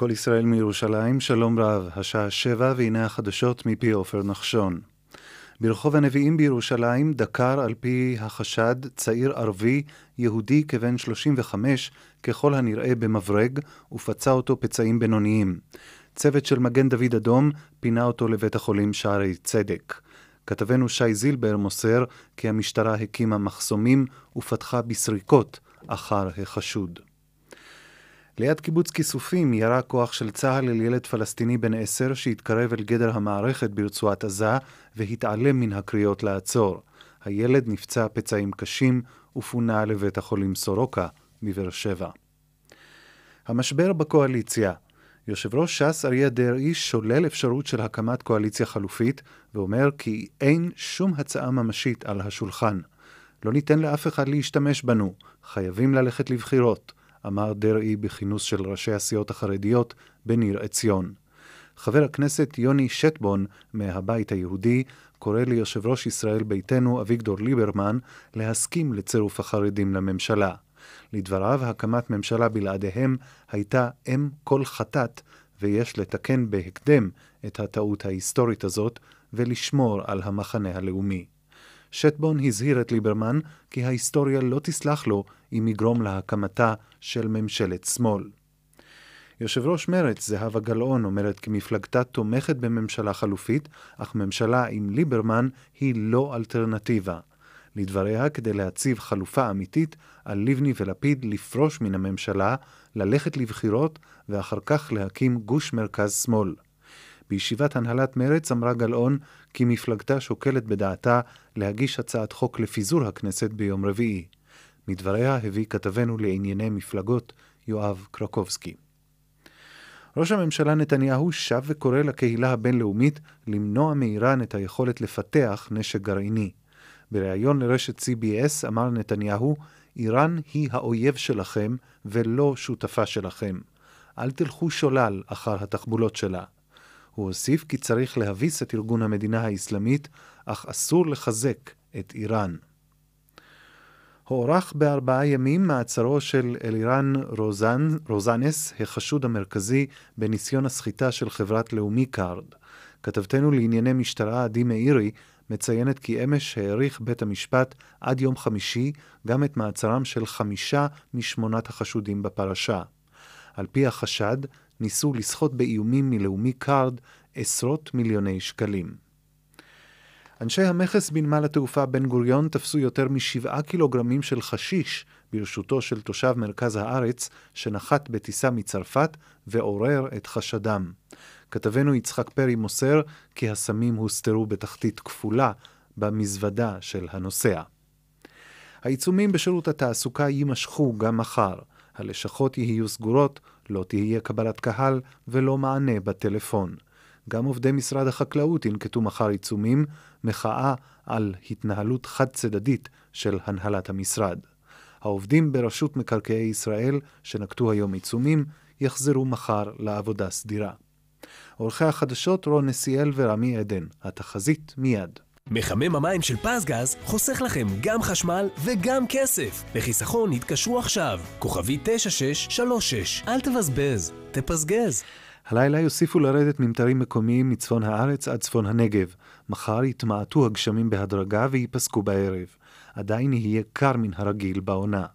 כל ישראל מירושלים, שלום רב, השעה שבע והנה החדשות מפי עופר נחשון. ברחוב הנביאים בירושלים דקר על פי החשד צעיר ערבי יהודי כבן 35 ככל הנראה במברג ופצע אותו פצעים בינוניים. צוות של מגן דוד אדום פינה אותו לבית החולים שערי צדק. כתבנו שי זילבר מוסר כי המשטרה הקימה מחסומים ופתחה בסריקות אחר החשוד. ליד קיבוץ כיסופים ירה כוח של צה"ל אל ילד פלסטיני בן עשר שהתקרב אל גדר המערכת ברצועת עזה והתעלם מן הקריאות לעצור. הילד נפצע פצעים קשים ופונה לבית החולים סורוקה מבאר שבע. המשבר בקואליציה יושב ראש ש"ס אריה דרעי שולל אפשרות של הקמת קואליציה חלופית ואומר כי אין שום הצעה ממשית על השולחן. לא ניתן לאף אחד להשתמש בנו, חייבים ללכת לבחירות. אמר דרעי בכינוס של ראשי הסיעות החרדיות בניר עציון. חבר הכנסת יוני שטבון מהבית היהודי קורא ליושב ראש ישראל ביתנו אביגדור ליברמן להסכים לצירוף החרדים לממשלה. לדבריו, הקמת ממשלה בלעדיהם הייתה אם כל חטאת, ויש לתקן בהקדם את הטעות ההיסטורית הזאת ולשמור על המחנה הלאומי. שטבון הזהיר את ליברמן כי ההיסטוריה לא תסלח לו אם יגרום להקמתה של ממשלת שמאל. יושב ראש מרצ, זהבה גלאון, אומרת כי מפלגתה תומכת בממשלה חלופית, אך ממשלה עם ליברמן היא לא אלטרנטיבה. לדבריה, כדי להציב חלופה אמיתית, על לבני ולפיד לפרוש מן הממשלה, ללכת לבחירות, ואחר כך להקים גוש מרכז-שמאל. בישיבת הנהלת מרצ אמרה גלאון כי מפלגתה שוקלת בדעתה להגיש הצעת חוק לפיזור הכנסת ביום רביעי. מדבריה הביא כתבנו לענייני מפלגות יואב קרקובסקי. ראש הממשלה נתניהו שב וקורא לקהילה הבינלאומית למנוע מאיראן את היכולת לפתח נשק גרעיני. בריאיון לרשת CBS אמר נתניהו, איראן היא האויב שלכם ולא שותפה שלכם. אל תלכו שולל אחר התחבולות שלה. הוא הוסיף כי צריך להביס את ארגון המדינה האסלאמית, אך אסור לחזק את איראן. הוארך בארבעה ימים מעצרו של אלירן רוזן, רוזנס, החשוד המרכזי בניסיון הסחיטה של חברת לאומי קארד. כתבתנו לענייני משטרה עדי מאירי מציינת כי אמש העריך בית המשפט עד יום חמישי גם את מעצרם של חמישה משמונת החשודים בפרשה. על פי החשד, ניסו לסחוט באיומים מלאומי קארד עשרות מיליוני שקלים. אנשי המכס בנמל התעופה בן גוריון תפסו יותר משבעה קילוגרמים של חשיש ברשותו של תושב מרכז הארץ שנחת בטיסה מצרפת ועורר את חשדם. כתבנו יצחק פרי מוסר כי הסמים הוסתרו בתחתית כפולה במזוודה של הנוסע. העיצומים בשירות התעסוקה יימשכו גם מחר. הלשכות יהיו סגורות, לא תהיה קבלת קהל ולא מענה בטלפון. גם עובדי משרד החקלאות ינקטו מחר עיצומים, מחאה על התנהלות חד-צדדית של הנהלת המשרד. העובדים ברשות מקרקעי ישראל, שנקטו היום עיצומים, יחזרו מחר לעבודה סדירה. עורכי החדשות רון נסיאל ורמי עדן. התחזית מיד. מחמם המים של פזגז חוסך לכם גם חשמל וגם כסף. לחיסכון התקשרו עכשיו, כוכבי 9636. אל תבזבז, תפזגז. הלילה יוסיפו לרדת ממטרים מקומיים מצפון הארץ עד צפון הנגב. מחר יתמעטו הגשמים בהדרגה וייפסקו בערב. עדיין יהיה קר מן הרגיל בעונה.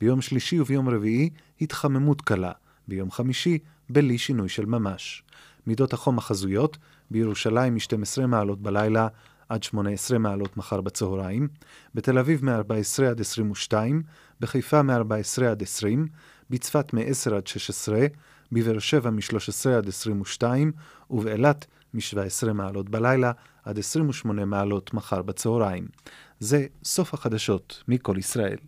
ביום שלישי וביום רביעי התחממות קלה. ביום חמישי בלי שינוי של ממש. מידות החום החזויות בירושלים מ-12 מעלות בלילה עד 18 מעלות מחר בצהריים, בתל אביב מ-14 עד 22, בחיפה מ-14 עד 20, בצפת מ-10 עד 16, בבאר שבע מ-13 עד 22, ובאילת מ-17 מעלות בלילה עד 28 מעלות מחר בצהריים. זה סוף החדשות מכל ישראל.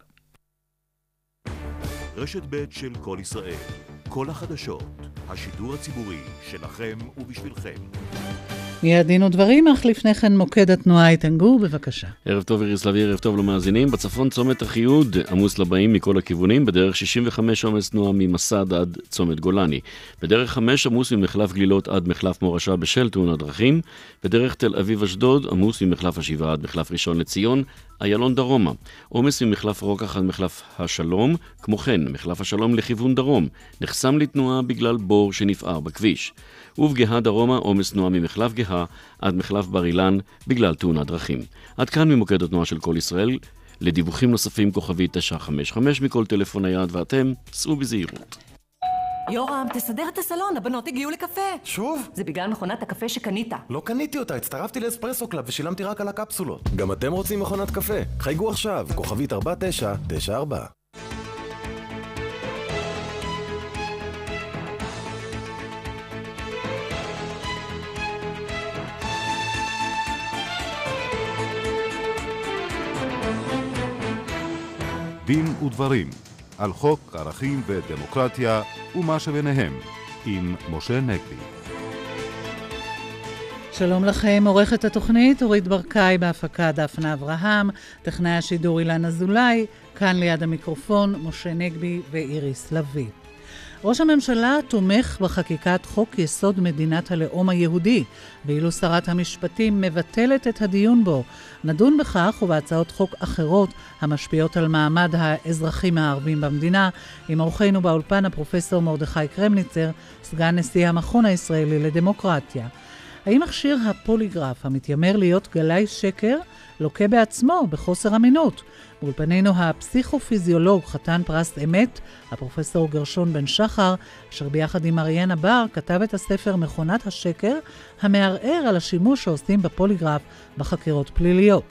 רשת ב' של כל ישראל, כל החדשות, השידור הציבורי שלכם ובשבילכם. מיד דין ודברים, אך לפני כן מוקד התנועה איתן גור, בבקשה. ערב טוב איריס לביא, ערב טוב למאזינים. בצפון צומת אחיהוד, עמוס לבאים מכל הכיוונים, בדרך 65 עומס תנועה ממסד עד צומת גולני. בדרך 5 עמוס ממחלף גלילות עד מחלף מורשה בשל תאונת דרכים. בדרך תל אביב-אשדוד עמוס ממחלף השבעה עד מחלף ראשון לציון. איילון דרומה, עומס ממחלף רוקח עד מחלף השלום, כמו כן, מחלף השלום לכיוון דרום, נחסם לתנועה בגלל בור שנפער בכביש. ובגאה דרומה עומס תנועה ממחלף גאה עד מחלף בר אילן בגלל תאונת דרכים. עד כאן ממוקד התנועה של כל ישראל. לדיווחים נוספים כוכבי 955 מכל טלפון נייד ואתם, סעו בזהירות. יורם, תסדר את הסלון, הבנות הגיעו לקפה. שוב? זה בגלל מכונת הקפה שקנית. לא קניתי אותה, הצטרפתי לאספרסו קלאב ושילמתי רק על הקפסולות. גם אתם רוצים מכונת קפה? חייגו עכשיו, כוכבית 4994. דין ודברים על חוק ערכים ודמוקרטיה ומה שביניהם עם משה נגבי. שלום לכם, עורכת התוכנית אורית ברקאי בהפקה דפנה אברהם, טכנאי השידור אילן אזולאי, כאן ליד המיקרופון משה נגבי ואיריס לביא. ראש הממשלה תומך בחקיקת חוק יסוד מדינת הלאום היהודי, ואילו שרת המשפטים מבטלת את הדיון בו. נדון בכך ובהצעות חוק אחרות המשפיעות על מעמד האזרחים הערבים במדינה, עם אורחנו באולפן הפרופסור מרדכי קרמניצר, סגן נשיא המכון הישראלי לדמוקרטיה. האם מכשיר הפוליגרף המתיימר להיות גלאי שקר לוקה בעצמו בחוסר אמינות? באולפנינו הפסיכופיזיולוג, חתן פרס אמת, הפרופסור גרשון בן שחר, אשר ביחד עם אריאנה בר כתב את הספר מכונת השקר, המערער על השימוש שעושים בפוליגרף בחקירות פליליות.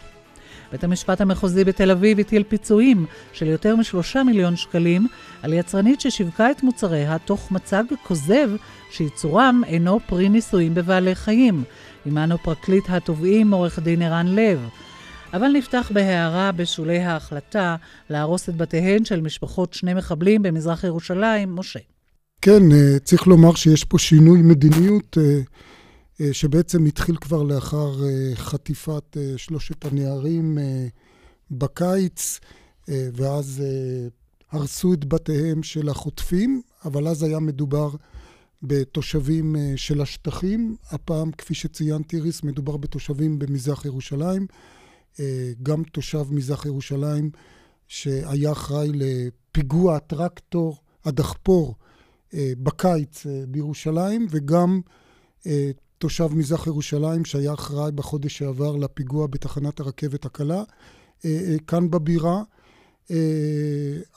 בית המשפט המחוזי בתל אביב הטיל פיצויים של יותר משלושה מיליון שקלים על יצרנית ששיווקה את מוצריה תוך מצג כוזב שייצורם אינו פרי ניסויים בבעלי חיים. עמנו פרקליט התובעים עורך דין ערן לב. אבל נפתח בהערה בשולי ההחלטה להרוס את בתיהן של משפחות שני מחבלים במזרח ירושלים. משה. כן, צריך לומר שיש פה שינוי מדיניות שבעצם התחיל כבר לאחר חטיפת שלושת הנערים בקיץ, ואז הרסו את בתיהם של החוטפים, אבל אז היה מדובר בתושבים של השטחים. הפעם, כפי שציינתי, ריס, מדובר בתושבים במזרח ירושלים. גם תושב מזרח ירושלים שהיה אחראי לפיגוע הטרקטור, הדחפור, בקיץ בירושלים, וגם תושב מזרח ירושלים שהיה אחראי בחודש שעבר לפיגוע בתחנת הרכבת הקלה, כאן בבירה.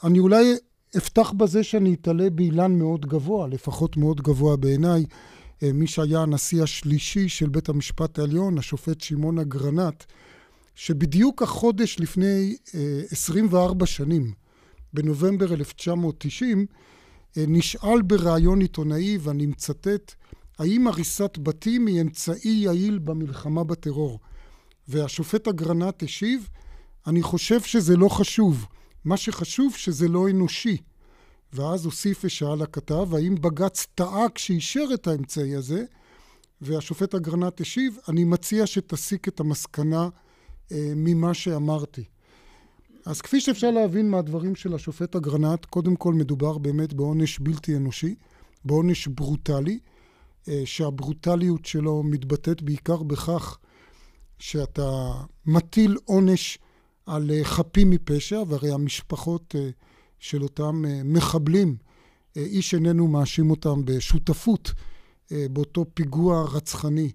אני אולי אפתח בזה שאני אתעלה באילן מאוד גבוה, לפחות מאוד גבוה בעיניי, מי שהיה הנשיא השלישי של בית המשפט העליון, השופט שמעון אגרנט, שבדיוק החודש לפני 24 שנים, בנובמבר 1990, נשאל בריאיון עיתונאי, ואני מצטט, האם הריסת בתים היא אמצעי יעיל במלחמה בטרור? והשופט אגרנט השיב, אני חושב שזה לא חשוב. מה שחשוב שזה לא אנושי. ואז הוסיף ושאל הכתב, האם בג"ץ טעה כשאישר את האמצעי הזה? והשופט אגרנט השיב, אני מציע שתסיק את המסקנה ממה שאמרתי. אז כפי שאפשר להבין מהדברים של השופט אגרנט, קודם כל מדובר באמת בעונש בלתי אנושי, בעונש ברוטלי, שהברוטליות שלו מתבטאת בעיקר בכך שאתה מטיל עונש על חפים מפשע, והרי המשפחות של אותם מחבלים, איש איננו מאשים אותם בשותפות באותו פיגוע רצחני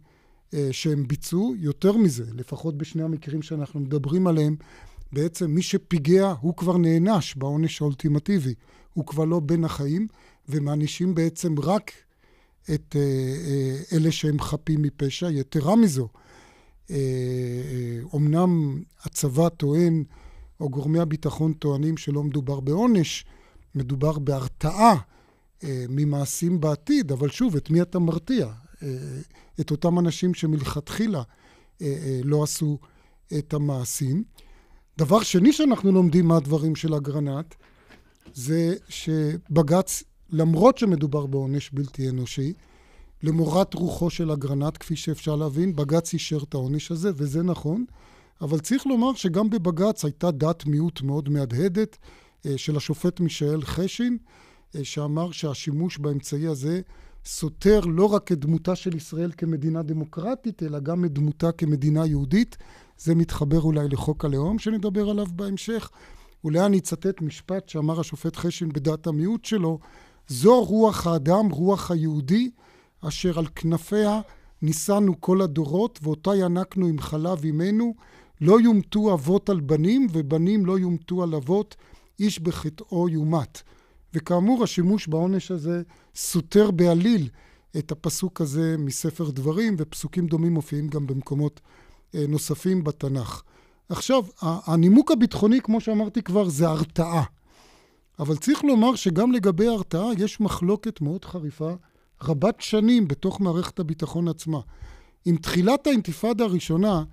שהם ביצעו. יותר מזה, לפחות בשני המקרים שאנחנו מדברים עליהם, בעצם מי שפיגע הוא כבר נענש בעונש האולטימטיבי. הוא כבר לא בין החיים, ומענישים בעצם רק את אלה שהם חפים מפשע. יתרה מזו, אומנם הצבא טוען, או גורמי הביטחון טוענים שלא מדובר בעונש, מדובר בהרתעה ממעשים בעתיד, אבל שוב, את מי אתה מרתיע? את אותם אנשים שמלכתחילה לא עשו את המעשים. דבר שני שאנחנו לומדים מהדברים של אגרנט, זה שבג"ץ, למרות שמדובר בעונש בלתי אנושי, למורת רוחו של אגרנט, כפי שאפשר להבין. בג"ץ אישר את העונש הזה, וזה נכון. אבל צריך לומר שגם בבג"ץ הייתה דעת מיעוט מאוד מהדהדת אה, של השופט מישאל חשין, אה, שאמר שהשימוש באמצעי הזה סותר לא רק את דמותה של ישראל כמדינה דמוקרטית, אלא גם את דמותה כמדינה יהודית. זה מתחבר אולי לחוק הלאום שנדבר עליו בהמשך. אולי אני אצטט משפט שאמר השופט חשין בדעת המיעוט שלו, זו רוח האדם, רוח היהודי, אשר על כנפיה נישאנו כל הדורות, ואותה ינקנו עם חלב אמנו, לא יומתו אבות על בנים, ובנים לא יומתו על אבות, איש בחטאו יומת. וכאמור, השימוש בעונש הזה סותר בעליל את הפסוק הזה מספר דברים, ופסוקים דומים מופיעים גם במקומות אה, נוספים בתנ"ך. עכשיו, הנימוק הביטחוני, כמו שאמרתי כבר, זה הרתעה. אבל צריך לומר שגם לגבי הרתעה יש מחלוקת מאוד חריפה, רבת שנים בתוך מערכת הביטחון עצמה. עם תחילת האינתיפאדה הראשונה,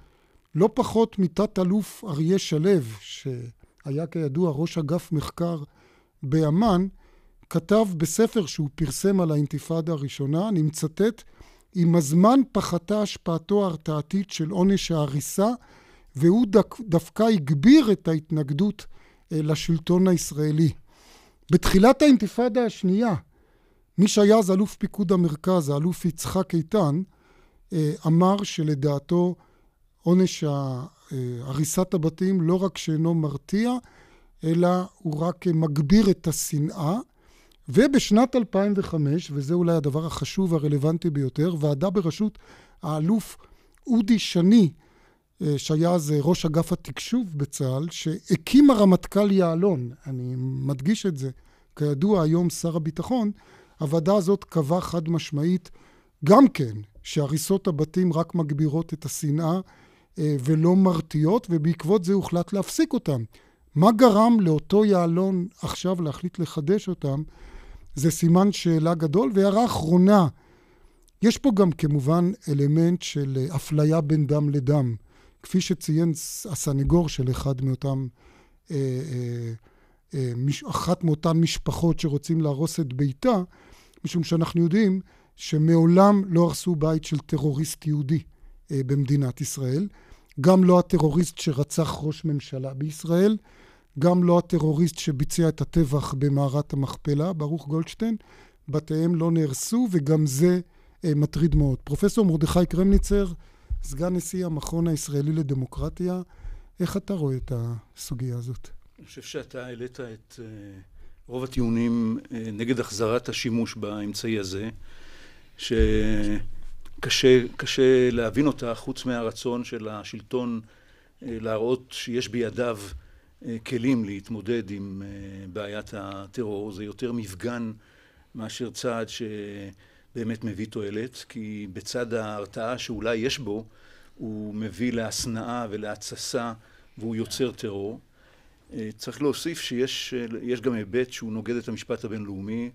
לא פחות מתת-אלוף אריה שלו, שהיה כידוע ראש אגף מחקר באמ"ן, כתב בספר שהוא פרסם על האינתיפאדה הראשונה, אני מצטט, עם הזמן פחתה השפעתו ההרתעתית של עונש ההריסה, והוא דווקא הגביר את ההתנגדות אה, לשלטון הישראלי. בתחילת האינתיפאדה השנייה, מי שהיה אז אלוף פיקוד המרכז, האלוף יצחק איתן, אה, אמר שלדעתו עונש הריסת הבתים לא רק שאינו מרתיע, אלא הוא רק מגביר את השנאה. ובשנת 2005, וזה אולי הדבר החשוב והרלוונטי ביותר, ועדה בראשות האלוף אודי שני, אה, שהיה אז ראש אגף התקשוב בצה"ל, שהקים הרמטכ"ל יעלון, אני מדגיש את זה, כידוע היום שר הביטחון, הוועדה הזאת קבעה חד משמעית גם כן שהריסות הבתים רק מגבירות את השנאה אה, ולא מרתיעות, ובעקבות זה הוחלט להפסיק אותם. מה גרם לאותו יעלון עכשיו להחליט לחדש אותם? זה סימן שאלה גדול. והערה אחרונה, יש פה גם כמובן אלמנט של אה, אפליה בין דם לדם. כפי שציין הסנגור של אחד מאותם, אה, אה, אה, אחת מאותן משפחות שרוצים להרוס את ביתה, משום שאנחנו יודעים שמעולם לא הרסו בית של טרוריסט יהודי. אה, במדינת ישראל. גם לא הטרוריסט שרצח ראש ממשלה בישראל, גם לא הטרוריסט שביצע את הטבח במערת המכפלה, ברוך גולדשטיין. בתיהם לא נהרסו, וגם זה אה, מטריד מאוד. פרופסור מרדכי קרמניצר, סגן נשיא המכון הישראלי לדמוקרטיה, איך אתה רואה את הסוגיה הזאת? אני חושב שאתה העלית את uh, רוב הטיעונים uh, נגד החזרת השימוש באמצעי הזה, ש... קשה, קשה להבין אותה חוץ מהרצון של השלטון אה, להראות שיש בידיו אה, כלים להתמודד עם אה, בעיית הטרור. זה יותר מפגן מאשר צעד שבאמת מביא תועלת, כי בצד ההרתעה שאולי יש בו, הוא מביא להשנאה ולהתססה והוא יוצר טרור. צריך להוסיף שיש גם היבט שהוא נוגד את המשפט הבינלאומי.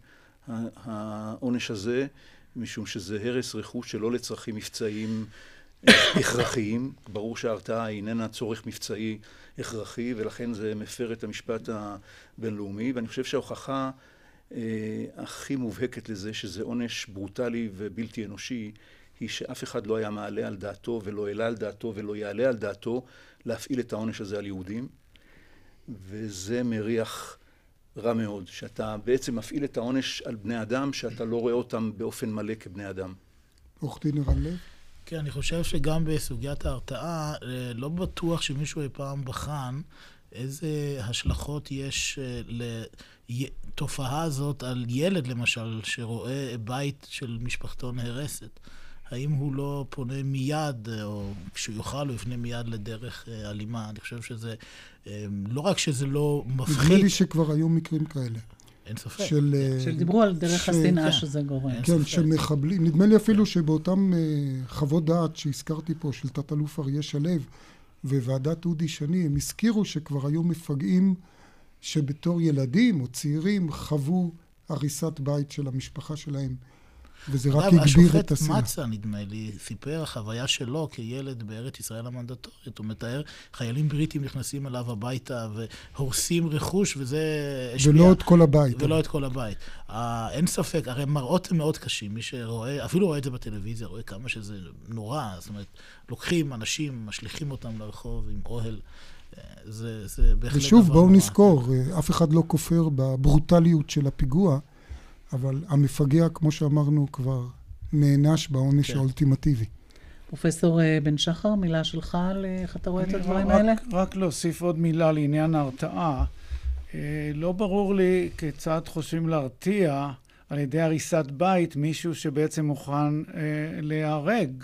העונש הזה משום שזה הרס רכוש שלא לצרכים מבצעיים אה, הכרחיים. ברור שההרתעה איננה צורך מבצעי הכרחי, ולכן זה מפר את המשפט הבינלאומי. ואני חושב שההוכחה אה, הכי מובהקת לזה שזה עונש ברוטלי ובלתי אנושי, היא שאף אחד לא היה מעלה על דעתו ולא העלה על דעתו ולא יעלה על דעתו להפעיל את העונש הזה על יהודים. וזה מריח רע מאוד, שאתה בעצם מפעיל את העונש על בני אדם, שאתה לא רואה אותם באופן מלא כבני אדם. עורך דין ערן לב? כן, אני חושב שגם בסוגיית ההרתעה, אה, לא בטוח שמישהו אי פעם בחן איזה השלכות יש אה, לתופעה הזאת על ילד, למשל, שרואה בית של משפחתו נהרסת. האם הוא לא פונה מיד, או כשהוא יוכל, הוא יפנה מיד לדרך אה, אלימה. אני חושב שזה, אה, לא רק שזה לא מפחיד... נדמה לי שכבר היו מקרים כאלה. אין ספק. של... אה, שדיברו על דרך ש... השנאה כן. שזה גורם. כן, שמחבלים, נדמה לי אפילו שבאותם uh, חוות דעת שהזכרתי פה, של תת-אלוף אריה שלו וועדת אודי שני, הם הזכירו שכבר היו מפגעים שבתור ילדים או צעירים חוו הריסת בית של המשפחה שלהם וזה רק הגביר את השנאה. השופט מצה, נדמה לי, סיפר החוויה שלו כילד בארץ ישראל המנדטורית. הוא מתאר חיילים בריטים נכנסים אליו הביתה והורסים רכוש, וזה השפיע. ולא את כל הבית. ולא את כל הבית. Uh, אין ספק, הרי מראות הם מאוד קשים. מי שרואה, אפילו רואה את זה בטלוויזיה, רואה כמה שזה נורא. זאת אומרת, לוקחים אנשים, משליכים אותם לרחוב עם אוהל. זה, זה בהחלט ושוב, בואו נזכור, אה, אף אחד לא כופר בברוטליות של הפיגוע, אבל המפגע, כמו שאמרנו, כבר נענש בעונש כן. האולטימטיבי. פרופסור אה, בן שחר, מילה שלך על אה, איך אתה רואה את הדברים רק, האלה? רק להוסיף עוד מילה לעניין ההרתעה. לא ברור לי כיצד חושבים להרתיע על ידי הריסת בית מישהו שבעצם מוכן להיהרג.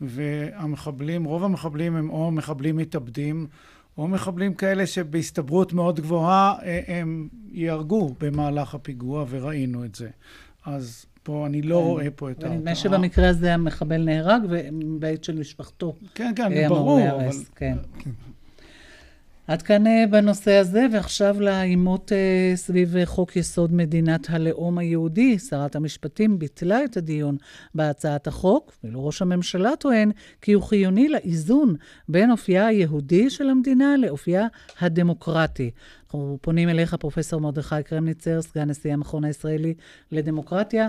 והמחבלים, רוב המחבלים הם או מחבלים מתאבדים או מחבלים כאלה שבהסתברות מאוד גבוהה אה, הם ייהרגו במהלך הפיגוע, וראינו את זה. אז פה אני לא כן. רואה פה את ההרתעה. ונדמה שבמקרה הזה המחבל נהרג, ובית של משפחתו. כן, כן, ברור, אבל... כן. עד כאן אה, בנושא הזה, ועכשיו לעימות אה, סביב אה, חוק יסוד מדינת הלאום היהודי. שרת המשפטים ביטלה את הדיון בהצעת החוק, ואילו ראש הממשלה טוען כי הוא חיוני לאיזון בין אופייה היהודי של המדינה לאופייה הדמוקרטי. אנחנו פונים אליך, פרופ' מרדכי קרמניצר, סגן נשיא המכון הישראלי לדמוקרטיה.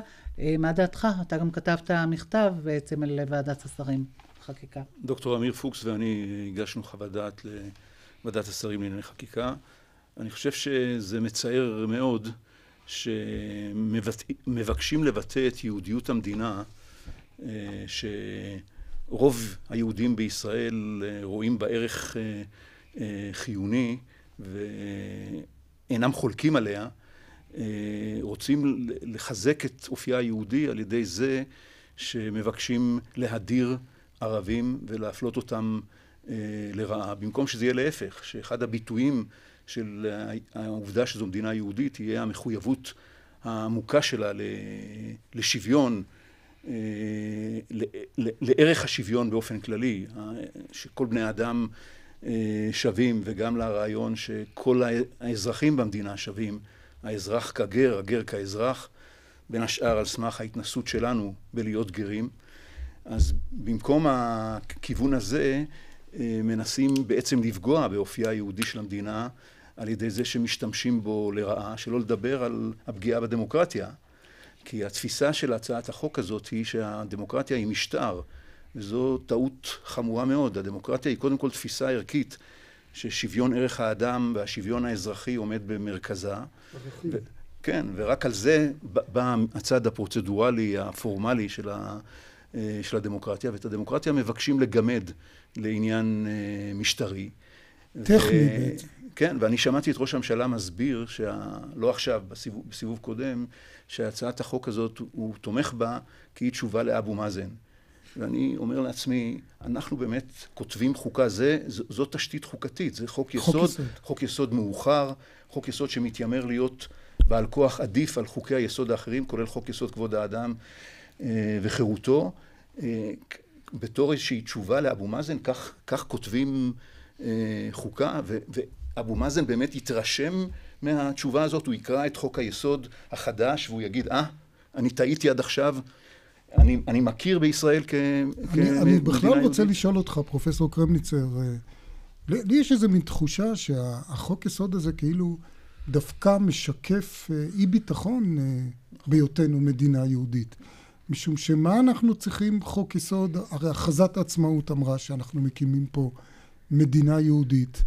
מה דעתך? אתה גם כתבת מכתב בעצם אל ועדת השרים חקיקה. דוקטור אמיר פוקס ואני הגשנו חוות דעת ל... ועדת השרים לענייני חקיקה. אני חושב שזה מצער מאוד שמבקשים לבטא את יהודיות המדינה, אה, שרוב היהודים בישראל אה, רואים בה ערך אה, חיוני ואינם חולקים עליה, רוצים לחזק את אופייה היהודי על ידי זה שמבקשים להדיר ערבים ולהפלות אותם אה, לרעה, במקום שזה יהיה להפך, שאחד הביטויים של העובדה שזו מדינה יהודית תהיה המחויבות העמוקה שלה לשוויון, אה, לערך השוויון באופן כללי, שכל בני האדם אה, שווים, וגם לרעיון שכל האזרחים במדינה שווים, האזרח כגר, הגר כאזרח, בין השאר על סמך ההתנסות שלנו בלהיות גרים. אז במקום הכיוון הזה, אה, מנסים בעצם לפגוע באופייה היהודי של המדינה על ידי זה שמשתמשים בו לרעה, שלא לדבר על הפגיעה בדמוקרטיה. כי התפיסה של הצעת החוק הזאת היא שהדמוקרטיה היא משטר, וזו טעות חמורה מאוד. הדמוקרטיה היא קודם כל תפיסה ערכית ששוויון ערך האדם והשוויון האזרחי עומד במרכזה. ו- כן, ורק על זה בא הצד הפרוצדורלי, הפורמלי של, ה- אה, של הדמוקרטיה, ואת הדמוקרטיה מבקשים לגמד לעניין אה, משטרי. טכני בעצם. כן, ואני שמעתי את ראש הממשלה מסביר, שה... לא עכשיו, בסיבוב, בסיבוב קודם, שהצעת החוק הזאת, הוא תומך בה כי היא תשובה לאבו מאזן. ואני אומר לעצמי, אנחנו באמת כותבים חוקה זה, זאת תשתית חוקתית, זה חוק יסוד, חוק יסוד, חוק יסוד מאוחר, חוק יסוד שמתיימר להיות בעל כוח עדיף על חוקי היסוד האחרים, כולל חוק יסוד כבוד האדם אה, וחירותו. אה, בתור איזושהי תשובה לאבו מאזן, כך, כך כותבים אה, חוקה, ו, ואבו מאזן באמת יתרשם מהתשובה הזאת, הוא יקרא את חוק היסוד החדש והוא יגיד, אה, ah, אני טעיתי עד עכשיו, אני, אני מכיר בישראל כמדינה יהודית. אני בכלל רוצה לשאול אותך, פרופסור קרמניצר, אה, לי יש איזו מין תחושה שהחוק יסוד הזה כאילו דווקא משקף אה, אי ביטחון אה, בהיותנו מדינה יהודית. משום שמה אנחנו צריכים חוק יסוד, הרי הכרזת העצמאות אמרה שאנחנו מקימים פה מדינה יהודית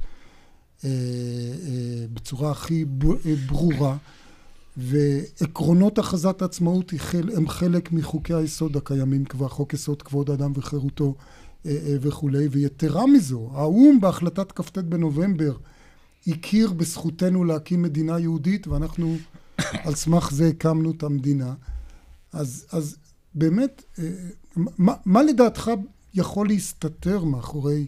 אה, אה, בצורה הכי אה, ברורה, ועקרונות הכרזת העצמאות הם חלק מחוקי היסוד הקיימים כבר, חוק יסוד כבוד אדם וחירותו וכולי, ויתרה מזו, האו"ם בהחלטת כ"ט בנובמבר הכיר בזכותנו להקים מדינה יהודית, ואנחנו על סמך זה הקמנו את המדינה. אז, אז באמת, אה, מה, מה לדעתך יכול להסתתר מאחורי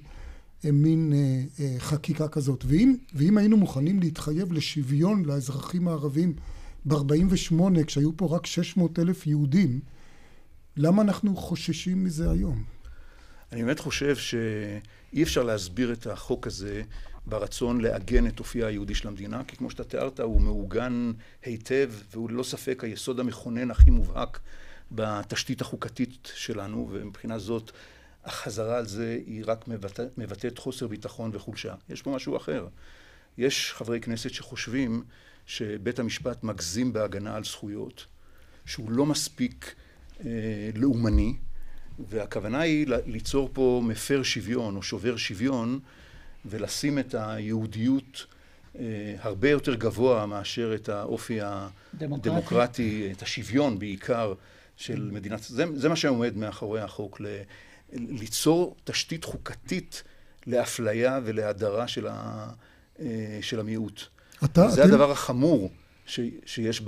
אה, מין אה, חקיקה כזאת? ואם, ואם היינו מוכנים להתחייב לשוויון לאזרחים הערבים ב-48, כשהיו פה רק 600 אלף יהודים, למה אנחנו חוששים מזה היום? אני באמת חושב שאי אפשר להסביר את החוק הזה ברצון לעגן את אופייה היהודי של המדינה, כי כמו שאתה תיארת, הוא מעוגן היטב, והוא ללא ספק היסוד המכונן הכי מובהק בתשתית החוקתית שלנו, ומבחינה זאת החזרה על זה היא רק מבטאת, מבטאת חוסר ביטחון וחולשה. יש פה משהו אחר. יש חברי כנסת שחושבים שבית המשפט מגזים בהגנה על זכויות, שהוא לא מספיק אה, לאומני, והכוונה היא ליצור פה מפר שוויון או שובר שוויון ולשים את היהודיות אה, הרבה יותר גבוה מאשר את האופי הדמוקרטי, את השוויון בעיקר של מדינת... זה, זה מה שעומד מאחורי החוק, ל, ליצור תשתית חוקתית לאפליה ולהדרה של, ה, אה, של המיעוט. אתה, זה אתם... הדבר החמור ש, שיש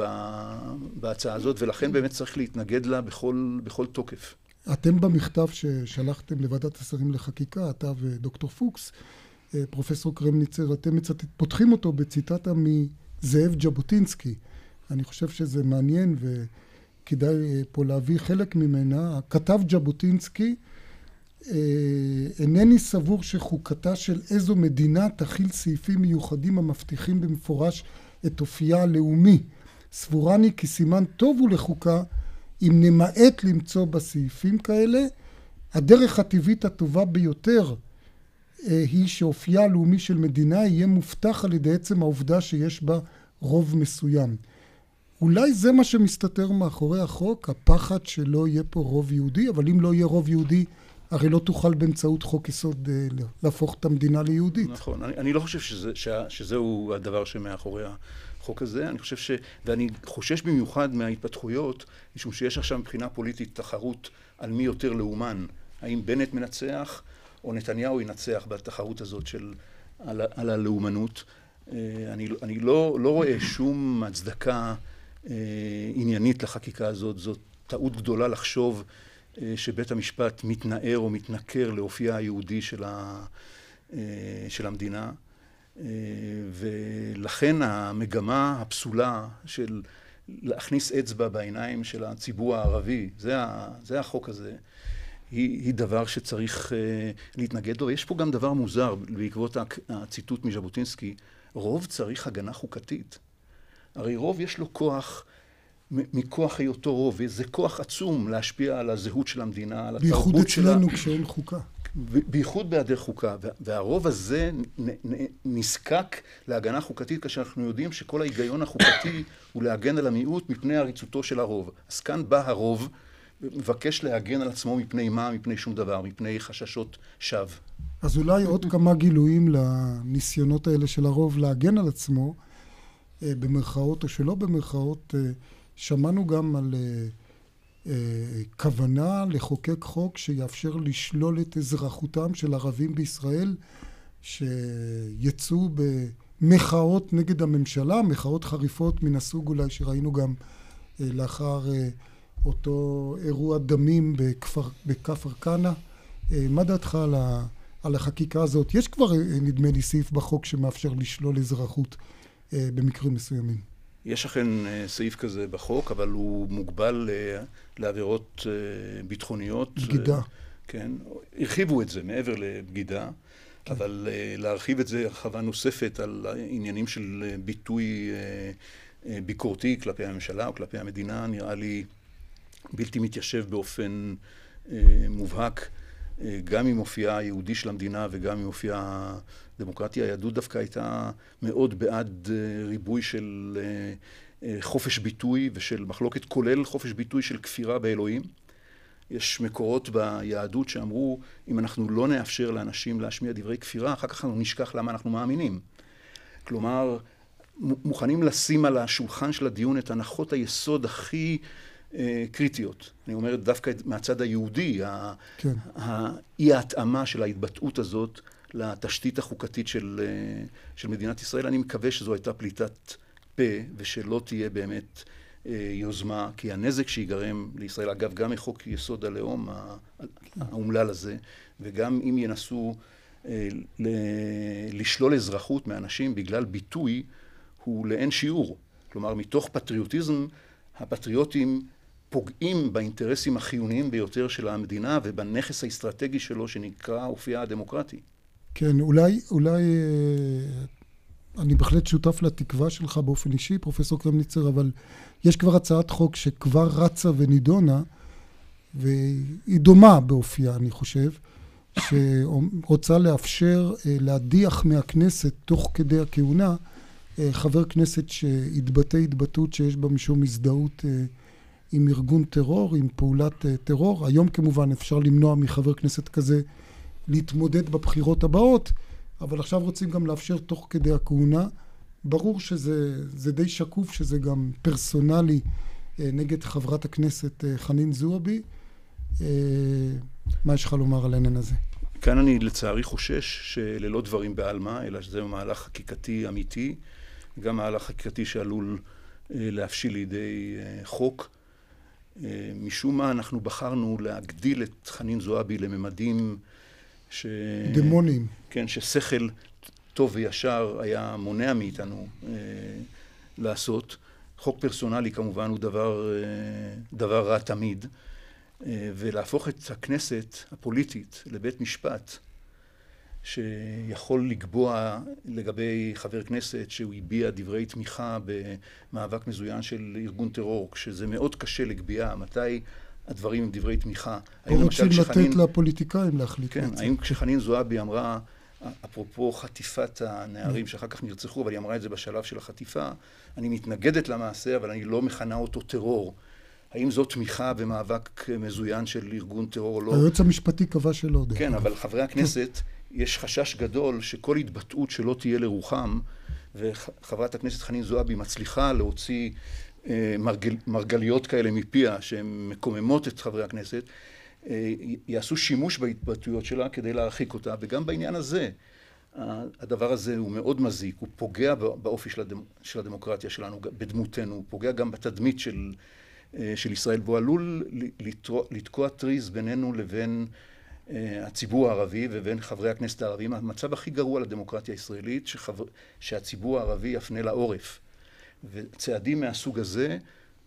בהצעה הזאת, ולכן באמת צריך להתנגד לה בכל, בכל תוקף. אתם במכתב ששלחתם לוועדת השרים לחקיקה, אתה ודוקטור פוקס, אה, פרופסור קרמניצר, אתם מצטט, פותחים אותו בציטטה מזאב ז'בוטינסקי. אני חושב שזה מעניין וכדאי אה, פה להביא חלק ממנה. כתב ז'בוטינסקי, אה, אינני סבור שחוקתה של איזו מדינה תכיל סעיפים מיוחדים המבטיחים במפורש את אופייה הלאומי. סבורני כי סימן טוב הוא לחוקה אם נמעט למצוא בסעיפים כאלה. הדרך הטבעית הטובה ביותר אה, היא שאופייה הלאומי של מדינה יהיה מובטח על ידי עצם העובדה שיש בה רוב מסוים. אולי זה מה שמסתתר מאחורי החוק, הפחד שלא יהיה פה רוב יהודי, אבל אם לא יהיה רוב יהודי, הרי לא תוכל באמצעות חוק יסוד אה, להפוך את המדינה ליהודית. נכון, אני, אני לא חושב שזה, שה, שזהו הדבר שמאחורי החוק הזה, אני חושב ש... ואני חושש במיוחד מההתפתחויות, משום שיש עכשיו מבחינה פוליטית תחרות על מי יותר לאומן, האם בנט מנצח או נתניהו ינצח בתחרות הזאת של, על, על הלאומנות. אה, אני, אני לא, לא רואה שום הצדקה עניינית לחקיקה הזאת, זאת טעות גדולה לחשוב אה, שבית המשפט מתנער או מתנכר לאופייה היהודי של, ה, של המדינה. ולכן המגמה הפסולה של להכניס אצבע בעיניים של הציבור הערבי, זה, ה, זה החוק הזה. היא, היא דבר שצריך uh, להתנגד לו. יש פה גם דבר מוזר, בעקבות הציטוט מז'בוטינסקי, רוב צריך הגנה חוקתית. הרי רוב יש לו כוח, מכוח היותו רוב, וזה כוח עצום להשפיע על הזהות של המדינה, על התרבות שלה. בייחוד אצלנו כשאין חוקה. בייחוד בהיעדר חוקה, והרוב הזה נזקק להגנה חוקתית כאשר אנחנו יודעים שכל ההיגיון החוקתי הוא להגן על המיעוט מפני עריצותו של הרוב. אז כאן בא הרוב מבקש להגן על עצמו מפני מה? מפני שום דבר, מפני חששות שווא. אז אולי עוד כמה גילויים לניסיונות האלה של הרוב להגן על עצמו, במרכאות או שלא במרכאות. אה, שמענו גם על אה, כוונה לחוקק חוק שיאפשר לשלול את אזרחותם של ערבים בישראל שיצאו במחאות נגד הממשלה, מחאות חריפות מן הסוג אולי שראינו גם לאחר אותו אירוע דמים בכפר, בכפר כנא. אה, מה דעתך על, ה, על החקיקה הזאת? יש כבר, אה, נדמה לי, סעיף בחוק שמאפשר לשלול אזרחות אה, במקרים מסוימים. יש אכן סעיף כזה בחוק, אבל הוא מוגבל לעבירות ביטחוניות. בגידה. כן, הרחיבו את זה מעבר לבגידה, כן. אבל להרחיב את זה הרחבה נוספת על עניינים של ביטוי ביקורתי כלפי הממשלה או כלפי המדינה, נראה לי בלתי מתיישב באופן אה, מובהק, אה, גם עם אופייה היהודי של המדינה וגם עם אופייה הדמוקרטי. היהדות דווקא הייתה מאוד בעד אה, ריבוי של אה, אה, חופש ביטוי ושל מחלוקת, כולל חופש ביטוי של כפירה באלוהים. יש מקורות ביהדות שאמרו, אם אנחנו לא נאפשר לאנשים להשמיע דברי כפירה, אחר כך אנחנו נשכח למה אנחנו מאמינים. כלומר, מוכנים לשים על השולחן של הדיון את הנחות היסוד הכי אה, קריטיות. אני אומר דווקא מהצד היהודי, כן. האי ההתאמה של ההתבטאות הזאת לתשתית החוקתית של, אה, של מדינת ישראל. אני מקווה שזו הייתה פליטת פה ושלא תהיה באמת אה, יוזמה, כי הנזק שיגרם לישראל, אגב, גם מחוק יסוד הלאום האומלל הזה, וגם אם ינסו לשלול אזרחות מאנשים בגלל ביטוי, הוא לאין שיעור. כלומר, מתוך פטריוטיזם, הפטריוטים פוגעים באינטרסים החיוניים ביותר של המדינה ובנכס האסטרטגי שלו שנקרא אופייה הדמוקרטי. כן, אולי, אולי אה, אני בהחלט שותף לתקווה שלך באופן אישי, פרופסור קרמניצר, אבל יש כבר הצעת חוק שכבר רצה ונידונה והיא דומה באופייה, אני חושב, שרוצה לאפשר אה, להדיח מהכנסת תוך כדי הכהונה אה, חבר כנסת שהתבטא התבטאות שיש בה משום הזדהות עם ארגון טרור, עם פעולת טרור. היום כמובן אפשר למנוע מחבר כנסת כזה להתמודד בבחירות הבאות, אבל עכשיו רוצים גם לאפשר תוך כדי הכהונה. ברור שזה די שקוף, שזה גם פרסונלי נגד חברת הכנסת חנין זועבי. מה יש לך לומר על העניין הזה? כאן אני לצערי חושש שללא דברים בעלמא, אלא שזה מהלך חקיקתי אמיתי, גם מהלך חקיקתי שעלול אה, להבשיל לידי אה, חוק. אה, משום מה אנחנו בחרנו להגדיל את חנין זועבי לממדים ש... דמונים. כן, ששכל טוב וישר היה מונע מאיתנו לעשות. חוק פרסונלי כמובן הוא דבר, דבר רע תמיד. אה, ולהפוך את הכנסת הפוליטית לבית משפט שיכול לקבוע לגבי חבר כנסת שהוא הביע דברי תמיכה במאבק מזוין של ארגון טרור, כשזה מאוד קשה לקביעה מתי הדברים הם דברי תמיכה. או רוצים לתת לפוליטיקאים להחליט. כן, האם כשחנין זועבי אמרה, אפרופו חטיפת הנערים שאחר כך נרצחו, אבל היא אמרה את זה בשלב של החטיפה, אני מתנגדת למעשה, אבל אני לא מכנה אותו טרור. האם זו תמיכה במאבק מזוין של ארגון טרור או לא? היועץ המשפטי קבע שלא. כן, אבל חברי הכנסת, יש חשש גדול שכל התבטאות שלא תהיה לרוחם, וחברת הכנסת חנין זועבי מצליחה להוציא אה, מרגל, מרגליות כאלה מפיה, שהן מקוממות את חברי הכנסת, אה, יעשו שימוש בהתבטאויות שלה כדי להרחיק אותה, וגם בעניין הזה. הדבר הזה הוא מאוד מזיק, הוא פוגע באופי של, הדמ, של הדמוקרטיה שלנו, בדמותנו, הוא פוגע גם בתדמית של, אה, של ישראל, והוא עלול לתקוע טריז בינינו לבין הציבור הערבי ובין חברי הכנסת הערבים. המצב הכי גרוע לדמוקרטיה הישראלית, שחבר... שהציבור הערבי יפנה לעורף. וצעדים מהסוג הזה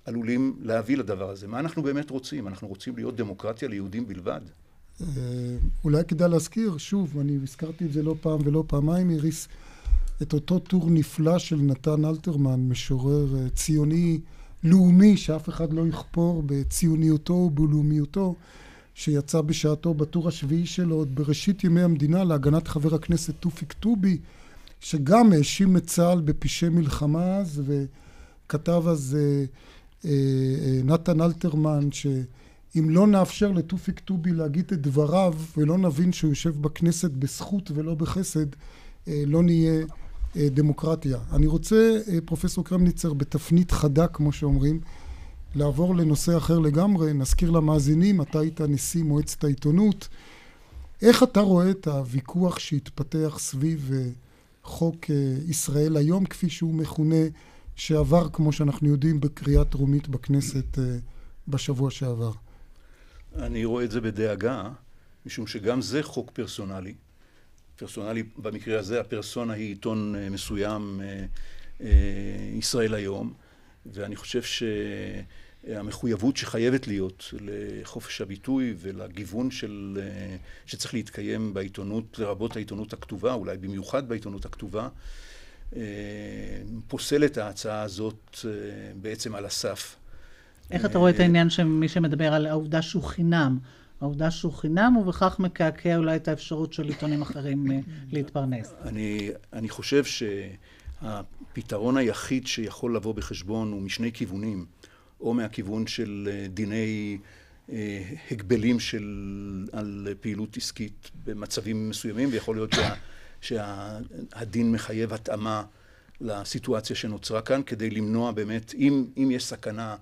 עלולים להביא לדבר הזה. מה אנחנו באמת רוצים? אנחנו רוצים להיות דמוקרטיה ליהודים בלבד? אה, אולי כדאי להזכיר, שוב, אני הזכרתי את זה לא פעם ולא פעמיים, איריס, את אותו טור נפלא של נתן אלתרמן, משורר ציוני לאומי שאף אחד לא יכפור בציוניותו ובלאומיותו, שיצא בשעתו בטור השביעי שלו עוד בראשית ימי המדינה להגנת חבר הכנסת תופיק טובי, שגם האשים את צה"ל בפשעי מלחמה אז, וכתב אז אה, אה, אה, נתן אלתרמן, שאם לא נאפשר לתופיק טובי להגיד את דבריו ולא נבין שהוא יושב בכנסת בזכות ולא בחסד, אה, לא נהיה אה, דמוקרטיה. אני רוצה, אה, פרופסור קרמניצר, בתפנית חדה, כמו שאומרים, לעבור לנושא אחר לגמרי. נזכיר למאזינים, אתה היית נשיא מועצת העיתונות. איך אתה רואה את הוויכוח שהתפתח סביב אה, חוק ישראל היום, כפי שהוא מכונה, שעבר, כמו שאנחנו יודעים, בקריאה טרומית בכנסת בשבוע שעבר? אני רואה את זה בדאגה, משום שגם זה חוק פרסונלי. פרסונלי, במקרה הזה הפרסונה היא עיתון אה, מסוים, אה, אה, ישראל היום, ואני חושב שהמחויבות שחייבת להיות לחופש הביטוי ולגיוון של, שצריך להתקיים בעיתונות, לרבות העיתונות הכתובה, אולי במיוחד בעיתונות הכתובה, פוסל את ההצעה הזאת בעצם על הסף. איך אתה רואה את העניין שמי שמדבר על העובדה שהוא חינם, העובדה שהוא חינם, ובכך מקעקע אולי את האפשרות של עיתונים אחרים אה, להתפרנס. אני, אני חושב שהפתרון היחיד שיכול לבוא בחשבון הוא משני כיוונים, או מהכיוון של אה, דיני אה, הגבלים של, על פעילות עסקית במצבים מסוימים, ויכול להיות שה, שהדין מחייב התאמה לסיטואציה שנוצרה כאן, כדי למנוע באמת, אם, אם יש סכנה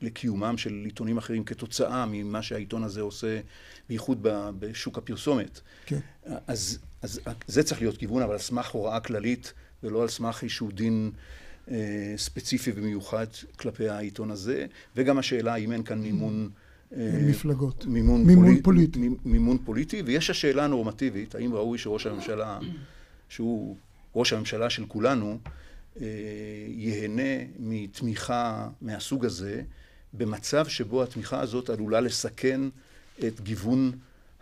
לקיומם של עיתונים אחרים כתוצאה ממה שהעיתון הזה עושה, בייחוד בשוק הפרסומת. כן. אז, אז זה צריך להיות כיוון, אבל על סמך הוראה כללית, ולא על סמך איזשהו דין אה, ספציפי ומיוחד כלפי העיתון הזה, וגם השאלה אם אין כאן מימון... אה, מפלגות. מימון, מימון פוליט, פוליטי. מימון פוליטי, ויש השאלה הנורמטיבית, האם ראוי שראש הממשלה, שהוא ראש הממשלה של כולנו, אה, ייהנה מתמיכה מהסוג הזה, במצב שבו התמיכה הזאת עלולה לסכן את גיוון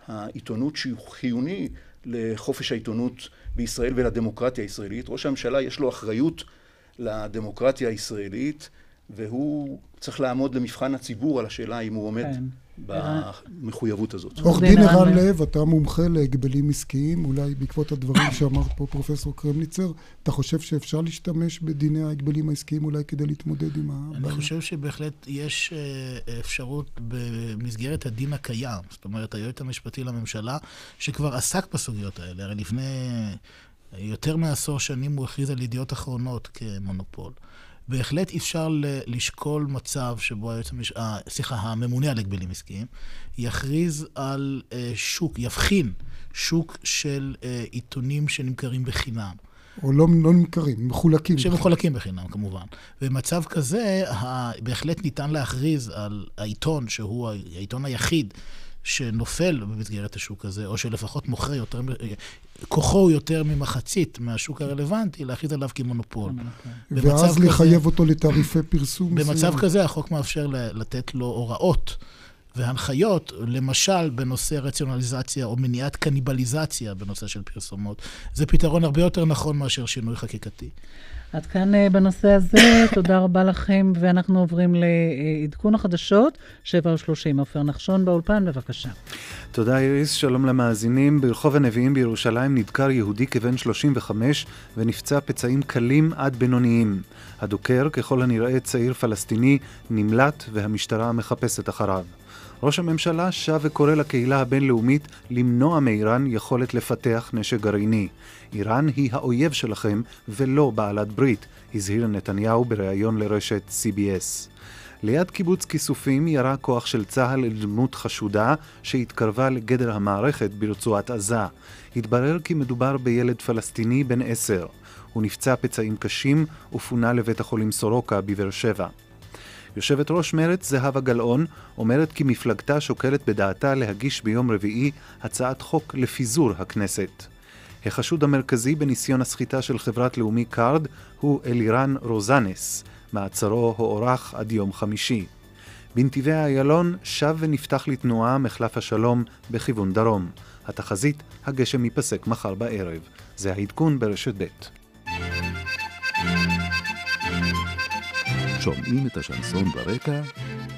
העיתונות שהוא חיוני לחופש העיתונות בישראל ולדמוקרטיה הישראלית. ראש הממשלה יש לו אחריות לדמוקרטיה הישראלית, והוא צריך לעמוד למבחן הציבור על השאלה אם הוא עומד כן. במחויבות הזאת. עורך דין ערן לב, אתה מומחה להגבלים עסקיים, אולי בעקבות הדברים שאמרת פה פרופסור קרמניצר, אתה חושב שאפשר להשתמש בדיני ההגבלים העסקיים אולי כדי להתמודד עם הבעיה? אני חושב שבהחלט יש אה, אפשרות במסגרת הדין הקיים, זאת אומרת, היועץ המשפטי לממשלה, שכבר עסק בסוגיות האלה, הרי לפני יותר מעשור שנים הוא הכריז על ידיעות אחרונות כמונופול. בהחלט אפשר לשקול מצב שבו היועץ המש... אה, סליחה, הממונה על הגבלים עסקיים יכריז על אה, שוק, יבחין שוק של אה, עיתונים שנמכרים בחינם. או לא, לא נמכרים, מחולקים. שמחולקים בחינם, כמובן. במצב כזה, בהחלט ניתן להכריז על העיתון, שהוא העיתון היחיד שנופל במסגרת השוק הזה, או שלפחות מוכר יותר, כוחו הוא יותר ממחצית מהשוק הרלוונטי, להכריז עליו כמונופול. ואז כזה, לחייב אותו לתעריפי פרסום. במצב. כזה החוק מאפשר לתת לו הוראות והנחיות, למשל בנושא רציונליזציה או מניעת קניבליזציה בנושא של פרסומות. זה פתרון הרבה יותר נכון מאשר שינוי חקיקתי. עד כאן אה, בנושא הזה, תודה רבה לכם, ואנחנו עוברים לעדכון החדשות, 7 ו-30. עופר נחשון באולפן, בבקשה. תודה איריס, שלום למאזינים. ברחוב הנביאים בירושלים נדקר יהודי כבן 35 ונפצע פצעים קלים עד בינוניים. הדוקר, ככל הנראה צעיר פלסטיני, נמלט והמשטרה מחפשת אחריו. ראש הממשלה שב וקורא לקהילה הבינלאומית למנוע מאיראן יכולת לפתח נשק גרעיני. איראן היא האויב שלכם ולא בעלת ברית, הזהיר נתניהו בריאיון לרשת CBS. ליד קיבוץ כיסופים ירה כוח של צה"ל אל דמות חשודה שהתקרבה לגדר המערכת ברצועת עזה. התברר כי מדובר בילד פלסטיני בן עשר. הוא נפצע פצעים קשים ופונה לבית החולים סורוקה בבאר שבע. יושבת ראש מרצ זהבה גלאון אומרת כי מפלגתה שוקלת בדעתה להגיש ביום רביעי הצעת חוק לפיזור הכנסת. החשוד המרכזי בניסיון הסחיטה של חברת לאומי קארד הוא אלירן רוזנס. מעצרו הוארך עד יום חמישי. בנתיבי איילון שב ונפתח לתנועה מחלף השלום בכיוון דרום. התחזית, הגשם ייפסק מחר בערב. זה העדכון ברשת ב'. שומעים את השנסון ברקע?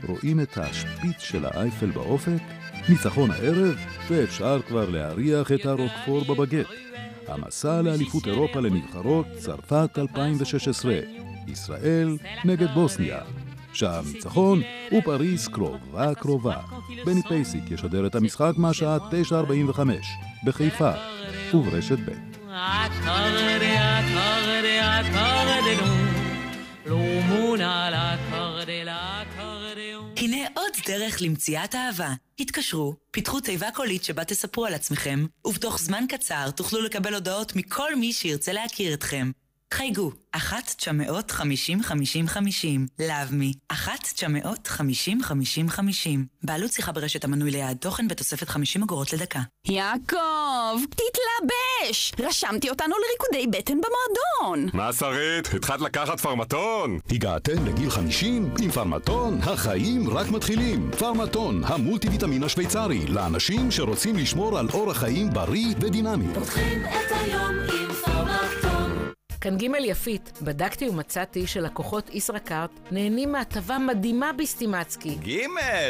רואים את השפיץ של האייפל באופק? ניצחון הערב, ואפשר כבר להריח את הרוקפור בבגט. המסע לאליפות אירופה לנבחרות, צרפת 2016. ישראל נגד בוסניה. שער ניצחון ופריס קרובה קרובה. בני פייסיק ישדר את המשחק מהשעה 9:45 בחיפה וברשת ב'. הנה עוד דרך למציאת אהבה. התקשרו, פיתחו תיבה קולית שבה תספרו על עצמכם, ובתוך זמן קצר תוכלו לקבל הודעות מכל מי שירצה להכיר אתכם. חייגו, 1-950-5050, לאבמי, 1-950-5050. בעלות שיחה ברשת המנוי ליעד תוכן בתוספת 50 אגורות לדקה. יעקב, תתלבש! רשמתי אותנו לריקודי בטן במועדון. מה שרית? התחלת לקחת פרמטון? הגעתם לגיל 50? עם פרמטון החיים רק מתחילים. פרמטון, המולטי ויטמין השוויצרי, לאנשים שרוצים לשמור על אורח חיים בריא ודינמי. פותחים את היום עם פרמטון. כאן ג' יפית, בדקתי ומצאתי שלקוחות ישראכרט נהנים מהטבה מדהימה בסטימצקי. ג',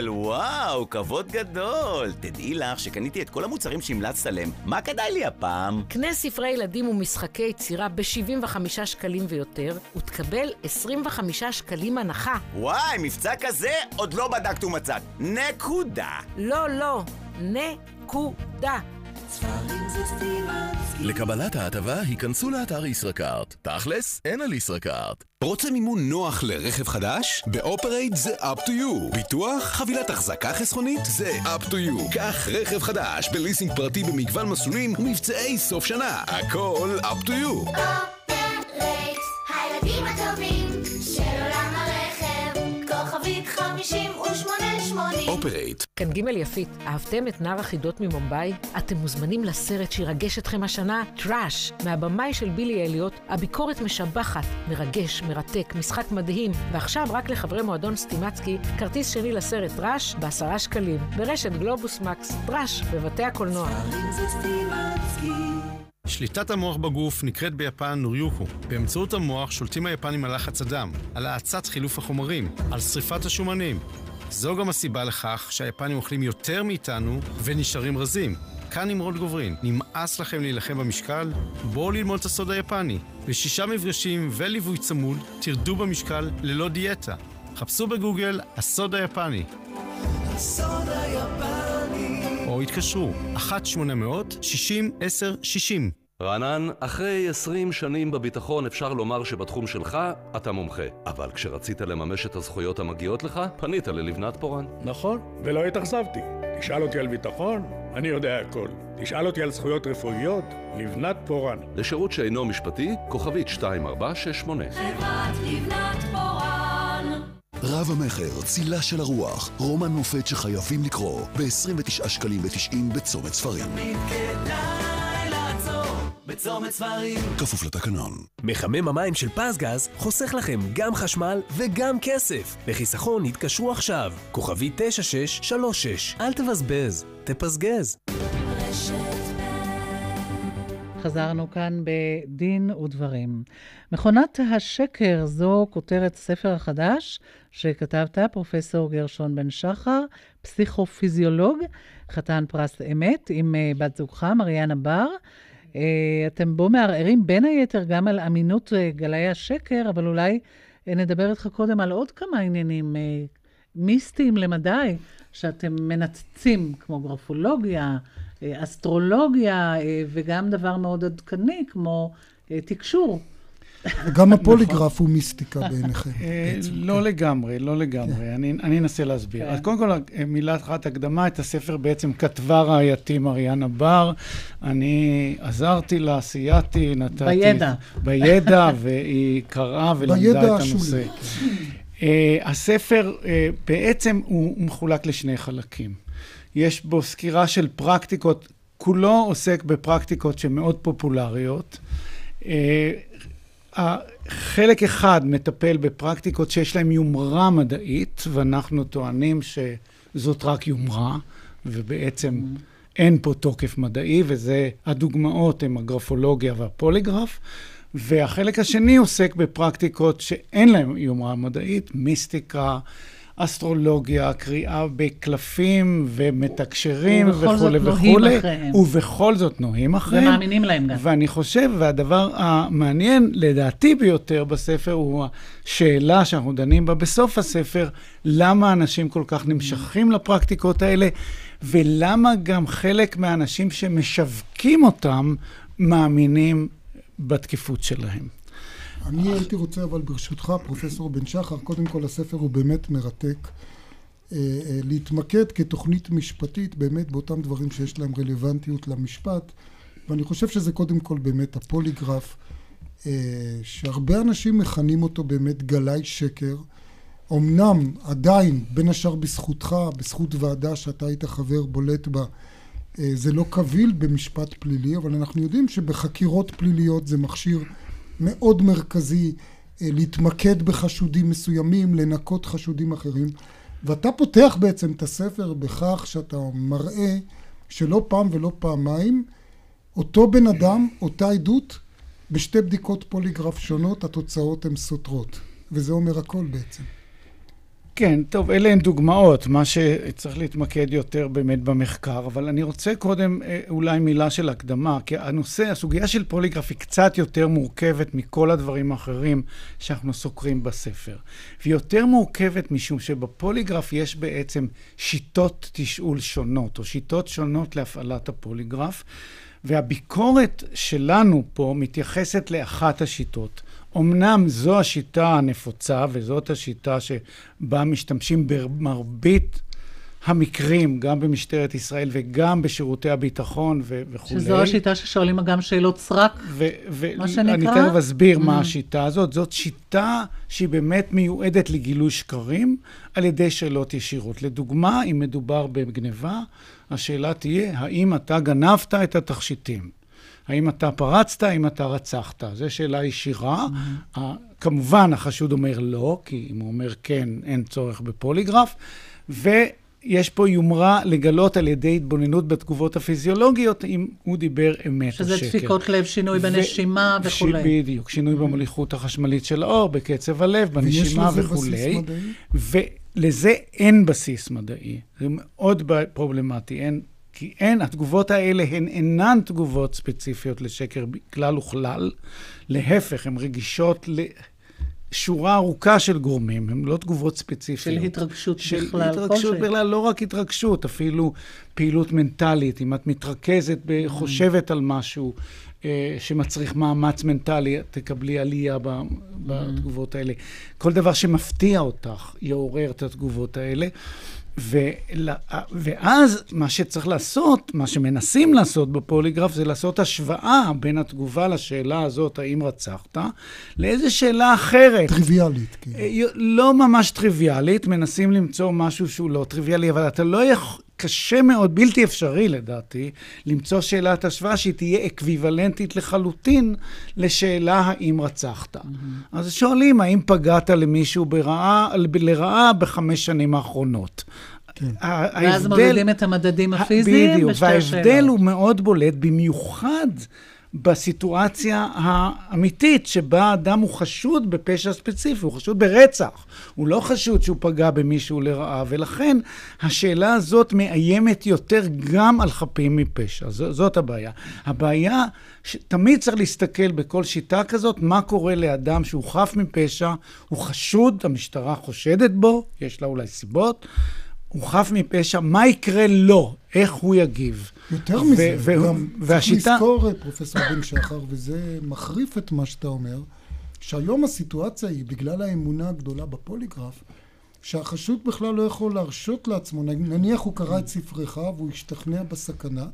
וואו, כבוד גדול. תדעי לך שקניתי את כל המוצרים שהמלצת עליהם. מה כדאי לי הפעם? קנה ספרי ילדים ומשחקי יצירה ב-75 שקלים ויותר, ותקבל 25 שקלים הנחה. וואי, מבצע כזה עוד לא בדקת ומצאת. נקודה. לא, לא, נקודה. לקבלת ההטבה, היכנסו לאתר ישראכרט. תכלס, אין על ישראכרט. רוצה מימון נוח לרכב חדש? באופרייט זה up to you. ביטוח? חבילת החזקה חסכונית? זה up to you. קח רכב חדש בליסינג פרטי במגוון מסלולים ומבצעי סוף שנה. הכל up to you. אופרייט, הילדים הטובים של עולם הרכב, כוכבית 5880. אופרייט. כאן ג' יפית, אהבתם את נער החידות ממומבאי? אתם מוזמנים לסרט שירגש אתכם השנה, טראש, מהבמאי של בילי אליוט, הביקורת משבחת, מרגש, מרתק, משחק מדהים, ועכשיו רק לחברי מועדון סטימצקי, כרטיס שני לסרט טראש בעשרה שקלים, ברשת גלובוס מקס, טראש, בבתי הקולנוע. שליטת המוח בגוף נקראת ביפן נוריוקו. באמצעות המוח שולטים היפנים על לחץ הדם, על האצת חילוף החומרים, על שריפת השומנים. זו גם הסיבה לכך שהיפנים אוכלים יותר מאיתנו ונשארים רזים. כאן נמרוד גוברין, נמאס לכם להילחם במשקל? בואו ללמוד את הסוד היפני. בשישה מפגשים וליווי צמוד, תרדו במשקל ללא דיאטה. חפשו בגוגל הסוד היפני. הסוד היפני. או התקשרו, 1-800-60-10-60. רענן, אחרי 20 שנים בביטחון אפשר לומר שבתחום שלך אתה מומחה. אבל כשרצית לממש את הזכויות המגיעות לך, פנית ללבנת פורן. נכון, ולא התאכזבתי. תשאל אותי על ביטחון, אני יודע הכל. תשאל אותי על זכויות רפואיות, לבנת פורן. לשירות שאינו משפטי, כוכבית 2468. חברת לבנת פורן. רב המכר, צילה של הרוח, רומן מופת שחייבים לקרוא, ב-29 שקלים ו-90 בצומת ספרים. כדאי לעצור בצומת ספרים. כפוף לתקנון. מחמם המים של פזגז חוסך לכם גם חשמל וגם כסף. לחיסכון התקשרו עכשיו, כוכבי 9636. אל תבזבז, תפזגז. חזרנו כאן בדין ודברים. מכונת השקר זו כותרת הספר החדש שכתבת, פרופסור גרשון בן שחר, פסיכופיזיולוג, חתן פרס אמת, עם אה, בת זוגך, מריאנה בר. אה, אתם בו מערערים בין היתר גם על אמינות אה, גלאי השקר, אבל אולי נדבר איתך קודם על עוד כמה עניינים מיסטיים למדי, שאתם מנתצים, כמו גרפולוגיה, אסטרולוגיה, וגם דבר מאוד עדכני, כמו תקשור. גם הפוליגרף הוא מיסטיקה בעיניכם. לא לגמרי, לא לגמרי. אני אנסה להסביר. אז קודם כל, מילה אחת הקדמה, את הספר בעצם כתבה רעייתי מריאנה בר. אני עזרתי לה, סייעתי, נתתי... בידע. בידע, והיא קראה ולמדה את הנושא. הספר בעצם הוא מחולק לשני חלקים. יש בו סקירה של פרקטיקות, כולו עוסק בפרקטיקות שמאוד פופולריות. חלק אחד מטפל בפרקטיקות שיש להן יומרה מדעית, ואנחנו טוענים שזאת רק יומרה, ובעצם אין פה תוקף מדעי, וזה, הדוגמאות הן הגרפולוגיה והפוליגרף. והחלק השני עוסק בפרקטיקות שאין להן יומרה מדעית, מיסטיקה, אסטרולוגיה, קריאה בקלפים ומתקשרים וכולי וכולי. ובכל זאת נוהים אחריהם. ומאמינים להם גם. ואני חושב, והדבר המעניין לדעתי ביותר בספר, הוא השאלה שאנחנו דנים בה בסוף הספר, למה אנשים כל כך נמשכים לפרקטיקות האלה, ולמה גם חלק מהאנשים שמשווקים אותם מאמינים בתקיפות שלהם. אני הייתי רוצה, אבל ברשותך, פרופסור בן שחר, קודם כל הספר הוא באמת מרתק. להתמקד כתוכנית משפטית באמת באותם דברים שיש להם רלוונטיות למשפט, ואני חושב שזה קודם כל באמת הפוליגרף, שהרבה אנשים מכנים אותו באמת גלאי שקר. אמנם עדיין, בין השאר בזכותך, בזכות ועדה שאתה היית חבר בולט בה, זה לא קביל במשפט פלילי, אבל אנחנו יודעים שבחקירות פליליות זה מכשיר מאוד מרכזי להתמקד בחשודים מסוימים, לנקות חשודים אחרים. ואתה פותח בעצם את הספר בכך שאתה מראה שלא פעם ולא פעמיים, אותו בן אדם, אותה עדות, בשתי בדיקות פוליגרף שונות, התוצאות הן סותרות. וזה אומר הכל בעצם. כן, טוב, אלה הן דוגמאות, מה שצריך להתמקד יותר באמת במחקר, אבל אני רוצה קודם אולי מילה של הקדמה, כי הנושא, הסוגיה של פוליגרף היא קצת יותר מורכבת מכל הדברים האחרים שאנחנו סוקרים בספר. והיא יותר מורכבת משום שבפוליגרף יש בעצם שיטות תשאול שונות, או שיטות שונות להפעלת הפוליגרף, והביקורת שלנו פה מתייחסת לאחת השיטות. אמנם זו השיטה הנפוצה, וזאת השיטה שבה משתמשים במרבית המקרים, גם במשטרת ישראל וגם בשירותי הביטחון ו- וכולי. שזו השיטה ששואלים גם שאלות סרק, ו- ו- מה שנקרא? אני תכף אסביר mm. מה השיטה הזאת. זאת שיטה שהיא באמת מיועדת לגילוי שקרים על ידי שאלות ישירות. לדוגמה, אם מדובר בגניבה, השאלה תהיה, האם אתה גנבת את התכשיטים? האם אתה פרצת, האם אתה רצחת? זו שאלה ישירה. Mm-hmm. כמובן, החשוד אומר לא, כי אם הוא אומר כן, אין צורך בפוליגרף. ויש פה יומרה לגלות על ידי התבוננות בתגובות הפיזיולוגיות, אם הוא דיבר אמת או שקר. שזה דפיקות לב, שינוי ו- בנשימה וכולי. ש- בדיוק, שינוי mm-hmm. במוליכות החשמלית של האור, בקצב הלב, בנשימה וכולי. ויש לזה בסיס מדעי? לזה אין בסיס מדעי. זה מאוד פרובלמטי. אין, כי אין, התגובות האלה הן אינן תגובות ספציפיות לשקר כלל וכלל. להפך, הן רגישות לשורה ארוכה של גורמים, הן לא תגובות ספציפיות. של התרגשות של בכלל התרגשות כלשהי. בכלל, לא רק התרגשות, אפילו פעילות מנטלית. אם את מתרכזת, ב- חושבת על משהו אה, שמצריך מאמץ מנטלי, תקבלי עלייה ב- בתגובות האלה. כל דבר שמפתיע אותך יעורר את התגובות האלה. ול- ואז מה שצריך לעשות, מה שמנסים לעשות בפוליגרף, זה לעשות השוואה בין התגובה לשאלה הזאת, האם רצחת, לאיזה שאלה אחרת. טריוויאלית. כן. לא ממש טריוויאלית, מנסים למצוא משהו שהוא לא טריוויאלי, אבל אתה לא יכול... קשה מאוד, בלתי אפשרי לדעתי, למצוא שאלת השוואה שהיא תהיה אקוויוולנטית לחלוטין לשאלה האם רצחת. Mm-hmm. אז שואלים האם פגעת למישהו ברעה, לרעה בחמש שנים האחרונות. כן. ואז מודדים את המדדים הפיזיים בדיוק, בשתי וההבדל השאלות. הוא מאוד בולט, במיוחד בסיטואציה האמיתית שבה האדם הוא חשוד בפשע ספציפי, הוא חשוד ברצח. הוא לא חשוד שהוא פגע במישהו לרעה, ולכן השאלה הזאת מאיימת יותר גם על חפים מפשע. ז- זאת הבעיה. הבעיה, שתמיד צריך להסתכל בכל שיטה כזאת, מה קורה לאדם שהוא חף מפשע, הוא חשוד, המשטרה חושדת בו, יש לה אולי סיבות. הוא חף מפשע, מה יקרה לו? איך הוא יגיב? יותר מזה, ו- גם צריך והשיטה... לזכור, אה, פרופסור בן שחר, וזה מחריף את מה שאתה אומר, שהיום הסיטואציה היא, בגלל האמונה הגדולה בפוליגרף, שהחשוד בכלל לא יכול להרשות לעצמו, נניח הוא קרא את ספרך והוא השתכנע בסכנה,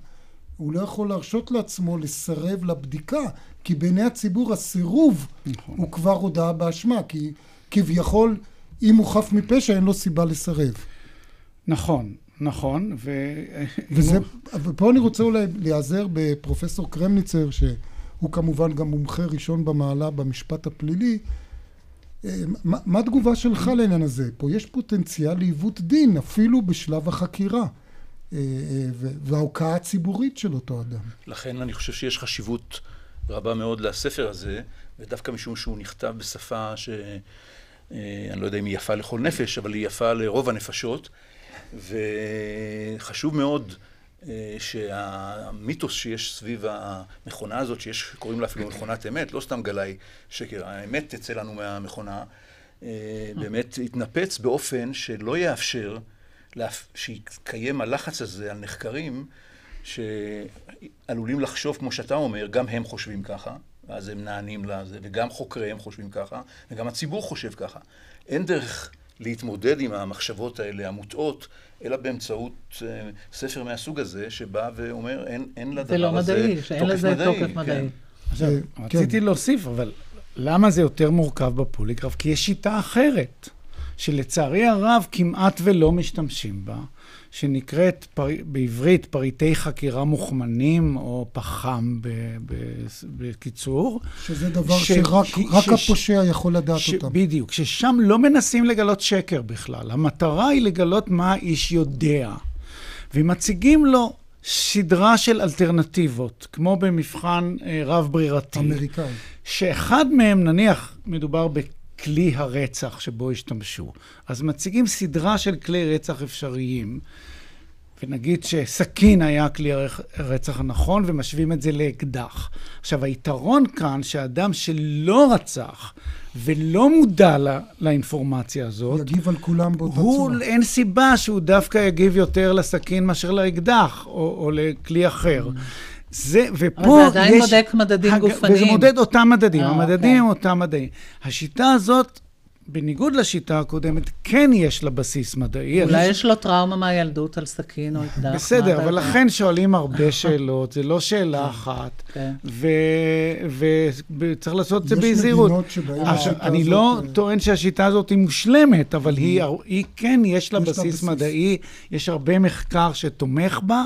הוא לא יכול להרשות לעצמו לסרב לבדיקה, כי בעיני הציבור הסירוב נכון. הוא כבר הודאה באשמה, כי כביכול, אם הוא חף מפשע, אין לו סיבה לסרב. נכון, נכון, ו... וזה, ופה אני רוצה אולי להיעזר בפרופסור קרמניצר, שהוא כמובן גם מומחה ראשון במעלה במשפט הפלילי. אה, מה, מה התגובה שלך לעניין הזה? פה יש פוטנציאל לעיוות דין, אפילו בשלב החקירה, אה, אה, וההוקעה הציבורית של אותו אדם. לכן אני חושב שיש חשיבות רבה מאוד לספר הזה, ודווקא משום שהוא נכתב בשפה ש... אני לא יודע אם היא יפה לכל נפש, אבל היא יפה לרוב הנפשות, וחשוב מאוד אה, שהמיתוס שיש סביב המכונה הזאת, שיש, קוראים לה אפילו מכונת אמת, לא סתם גלאי שקר, האמת תצא לנו מהמכונה, אה, באמת יתנפץ באופן שלא יאפשר שיתקיים הלחץ הזה על נחקרים שעלולים לחשוב, כמו שאתה אומר, גם הם חושבים ככה, ואז הם נענים לזה, וגם חוקריהם חושבים ככה, וגם הציבור חושב ככה. אין דרך להתמודד עם המחשבות האלה המוטעות, אלא באמצעות אה, ספר מהסוג הזה, שבא ואומר, אין, אין לדבר זה לא הזה מדעי, שאין לזה תוקף כן. מדעי. עכשיו, כן. רציתי להוסיף, אבל למה זה יותר מורכב בפוליגרף? כי יש שיטה אחרת, שלצערי הרב כמעט ולא משתמשים בה, שנקראת פר... בעברית פריטי חקירה מוכמנים, או פח"ם ב... ב... בקיצור. שזה דבר שרק רק הפושע יכול לדעת ש... אותם. בדיוק, ששם לא מנסים לגלות שקר בכלל. המטרה היא לגלות מה האיש יודע. ומציגים לו סדרה של אלטרנטיבות, כמו במבחן אה, רב-ברירתי. אמריקאי. שאחד מהם, נניח, מדובר בכלי הרצח שבו השתמשו. אז מציגים סדרה של כלי רצח אפשריים, ונגיד שסכין היה כלי הרצ- הרצח הנכון, ומשווים את זה לאקדח. עכשיו, היתרון כאן, שאדם שלא רצח ולא מודע לה, לאינפורמציה הזאת, יגיב על כולם באותה הוא, צורה. אין סיבה שהוא דווקא יגיב יותר לסכין מאשר לאקדח, או, או לכלי אחר. זה, ופה אבל זה עדיין יש... בודק מדדים הג- גופניים. וזה מודד אותם מדדים, אה, המדדים אוקיי. הם אותם מדעים. השיטה הזאת, בניגוד לשיטה הקודמת, כן יש לה בסיס מדעי. אולי אני- יש לו טראומה מהילדות על סכין או אקדח. בסדר, אבל? לכן שואלים הרבה שאלות, זה לא שאלה אחת, כן. וצריך לעשות את זה יש בזהירות. מדינות שבהן השיטה אני הזאת, לא אה, טוען שהשיטה הזאת היא מושלמת, אבל היא היא כן, יש לה יש בסיס. מדעי, יש הרבה מחקר שתומך בה,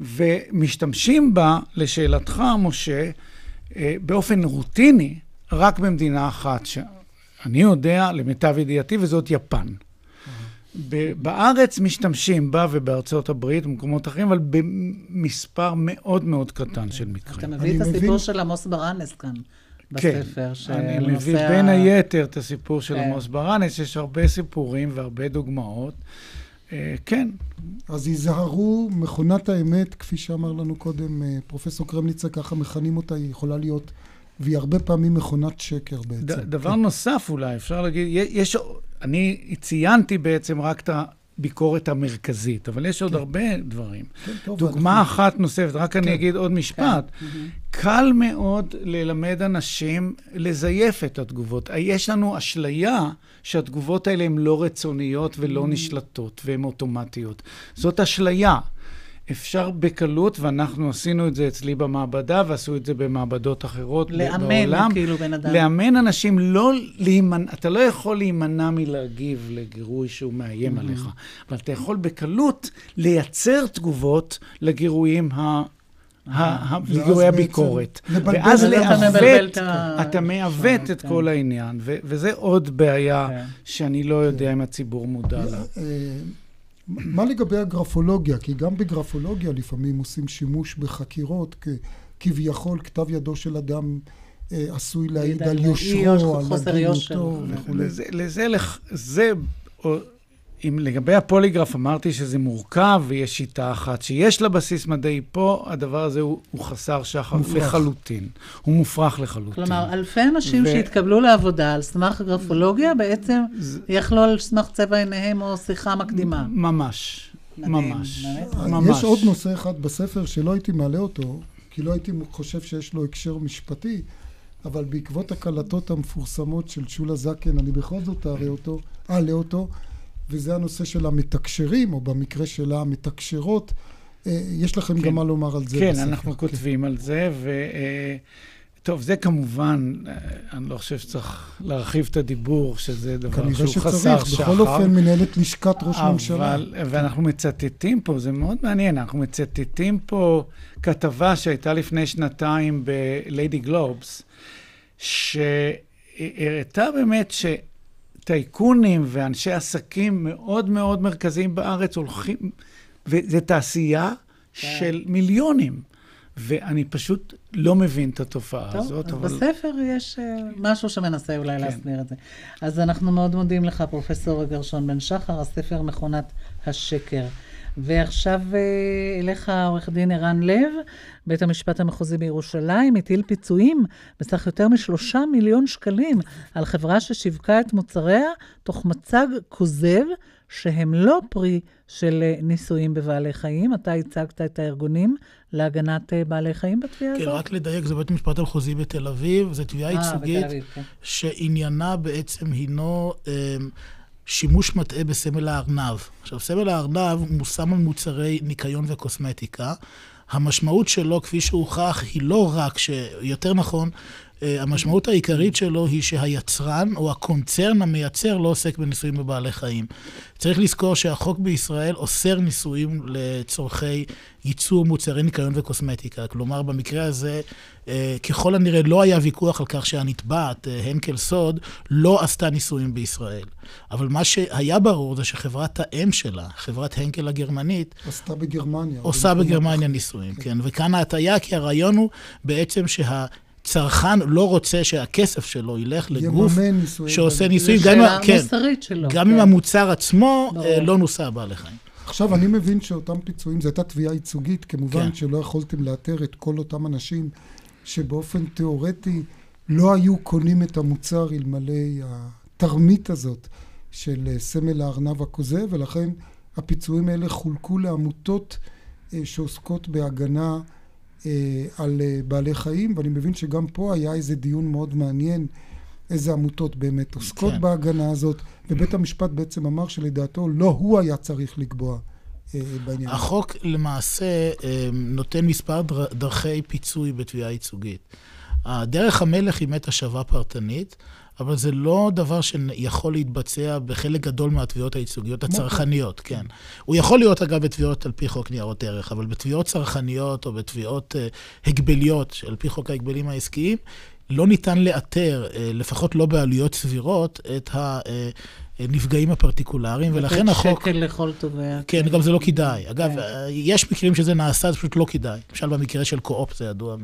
ומשתמשים בה, לשאלתך, משה, אה, באופן רוטיני, רק במדינה אחת, שאני יודע, למיטב ידיעתי, וזאת יפן. בארץ משתמשים בה ובארצות הברית ובמקומות אחרים, אבל במספר מאוד מאוד קטן של מקרים. אתה מביא את הסיפור של עמוס ברנס כאן. בספר. כן, אני מביא בין היתר את הסיפור של כן. עמוס ברנס, יש הרבה סיפורים והרבה דוגמאות. אה, כן. אז היזהרו, מכונת האמת, כפי שאמר לנו קודם אה, פרופסור קרמניצה, ככה מכנים אותה, היא יכולה להיות, והיא הרבה פעמים מכונת שקר בעצם. דבר כן. נוסף אולי, אפשר להגיד, יש, אני ציינתי בעצם רק את הביקורת המרכזית, אבל יש עוד כן. הרבה דברים. כן, דוגמה. אחת נוספת, רק כן. אני אגיד עוד משפט. כן. קל מאוד ללמד אנשים לזייף את התגובות. יש לנו אשליה שהתגובות האלה הן לא רצוניות ולא נשלטות, והן אוטומטיות. זאת אשליה. אפשר בקלות, ואנחנו עשינו את זה אצלי במעבדה, ועשו את זה במעבדות אחרות לאמן, בעולם. לאמן כאילו בן אדם. לאמן אנשים לא להימנע, אתה לא יכול להימנע מלהגיב לגירוי שהוא מאיים mm-hmm. עליך, אבל אתה יכול בקלות לייצר תגובות לגירויים ה... גירוי הביקורת. ואז לעוות, אתה מעוות את כן. כל העניין, וזה עוד בעיה כן. שאני לא יודע כן. אם הציבור מודע לה. מה לגבי הגרפולוגיה? כי גם בגרפולוגיה לפעמים עושים שימוש בחקירות כביכול כתב ידו של אדם אה, עשוי להעיד על יושרו, על הגינותו וכולי. לזה, זה, אם לגבי הפוליגרף אמרתי שזה מורכב ויש שיטה אחת שיש לה בסיס מדעי, פה הדבר הזה הוא, הוא חסר שחר מופרך. לחלוטין. הוא מופרך לחלוטין. כלומר, אלפי אנשים ו... שהתקבלו לעבודה על סמך גרפולוגיה, בעצם זה... יכלו על סמך צבע עיניהם או שיחה מקדימה. ממש. ממש. ממש. יש עוד נושא אחד בספר שלא הייתי מעלה אותו, כי לא הייתי חושב שיש לו הקשר משפטי, אבל בעקבות הקלטות המפורסמות של שולה זקן, אני בכל זאת אעלה אותו, אעלה אותו. וזה הנושא של המתקשרים, או במקרה שלה המתקשרות. אה, יש לכם כן. גם מה לומר על זה כן, בספר. אנחנו כן. כותבים על זה, ו... אה, טוב, זה כמובן, אה, אני לא חושב שצריך להרחיב את הדיבור, שזה דבר שהוא שצריך, חסר שחר. בכל אופן, מנהלת לשכת ראש ממשלה. אבל, ואנחנו מצטטים פה, זה מאוד מעניין, אנחנו מצטטים פה כתבה שהייתה לפני שנתיים בליידי גלובס, שהראתה באמת ש... טייקונים ואנשי עסקים מאוד מאוד מרכזיים בארץ הולכים, וזו תעשייה כן. של מיליונים. ואני פשוט לא מבין את התופעה טוב, הזאת. טוב, אז אבל... בספר יש uh, משהו שמנסה אולי כן. להסביר את זה. אז אנחנו מאוד מודים לך, פרופסור גרשון בן שחר, הספר מכונת השקר. ועכשיו אה, אליך עורך דין ערן לב, בית המשפט המחוזי בירושלים הטיל פיצויים בסך יותר משלושה מיליון שקלים על חברה ששיווקה את מוצריה תוך מצג כוזב שהם לא פרי של אה, ניסויים בבעלי חיים. אתה הצגת את הארגונים להגנת אה, בעלי חיים בתביעה כן, הזאת? כן, רק לדייק, זה בית המשפט המחוזי בתל אביב, זו תביעה ייצוגית, כן. שעניינה בעצם הינו... אה, שימוש מטעה בסמל הארנב. עכשיו, סמל הארנב מושם על מוצרי ניקיון וקוסמטיקה. המשמעות שלו, כפי שהוכח, היא לא רק ש... יותר נכון, המשמעות העיקרית שלו היא שהיצרן או הקונצרן המייצר לא עוסק בניסויים בבעלי חיים. צריך לזכור שהחוק בישראל אוסר ניסויים לצורכי ייצור מוצרי ניקיון וקוסמטיקה. כלומר, במקרה הזה, אה, ככל הנראה לא היה ויכוח על כך שהנתבעת, אה, הנקל סוד, לא עשתה ניסויים בישראל. אבל מה שהיה ברור זה שחברת האם שלה, חברת הנקל הגרמנית, עשתה בגרמניה. עושה בגרמניה ניסויים, כן. כן. וכאן ההטייה, כי הרעיון הוא בעצם שה... צרכן לא רוצה שהכסף שלו ילך לגוף שעושה ניסויים, גם, כן, שלו, גם כן. אם המוצר עצמו ברור. לא נוסע בעלי חיים. עכשיו, אני מבין שאותם פיצויים, זו הייתה תביעה ייצוגית, כמובן כן. שלא יכולתם לאתר את כל אותם אנשים שבאופן תיאורטי לא היו קונים את המוצר אלמלא התרמית הזאת של אה, סמל הארנב הכוזב, ולכן הפיצויים האלה חולקו לעמותות אה, שעוסקות בהגנה אה, על בעלי חיים, ואני מבין שגם פה היה איזה דיון מאוד מעניין. איזה עמותות באמת עוסקות כן. בהגנה הזאת, ובית המשפט בעצם אמר שלדעתו לא הוא היה צריך לקבוע אה, בעניין. החוק למעשה אה, נותן מספר דר, דרכי פיצוי בתביעה ייצוגית. דרך המלך היא מת השבה פרטנית, אבל זה לא דבר שיכול להתבצע בחלק גדול מהתביעות הייצוגיות הצרכניות, כן. הוא יכול להיות, אגב, בתביעות על פי חוק ניירות ערך, אבל בתביעות צרכניות או בתביעות uh, הגבליות, על פי חוק ההגבלים העסקיים, לא ניתן לאתר, אה, לפחות לא בעלויות סבירות, את הנפגעים הפרטיקולריים, ולכן החוק... שקל לכל תובע. כן, גם זה לא כדאי. אגב, יש מקרים שזה נעשה, זה פשוט לא כדאי. למשל במקרה של קו-אופ זה ידוע,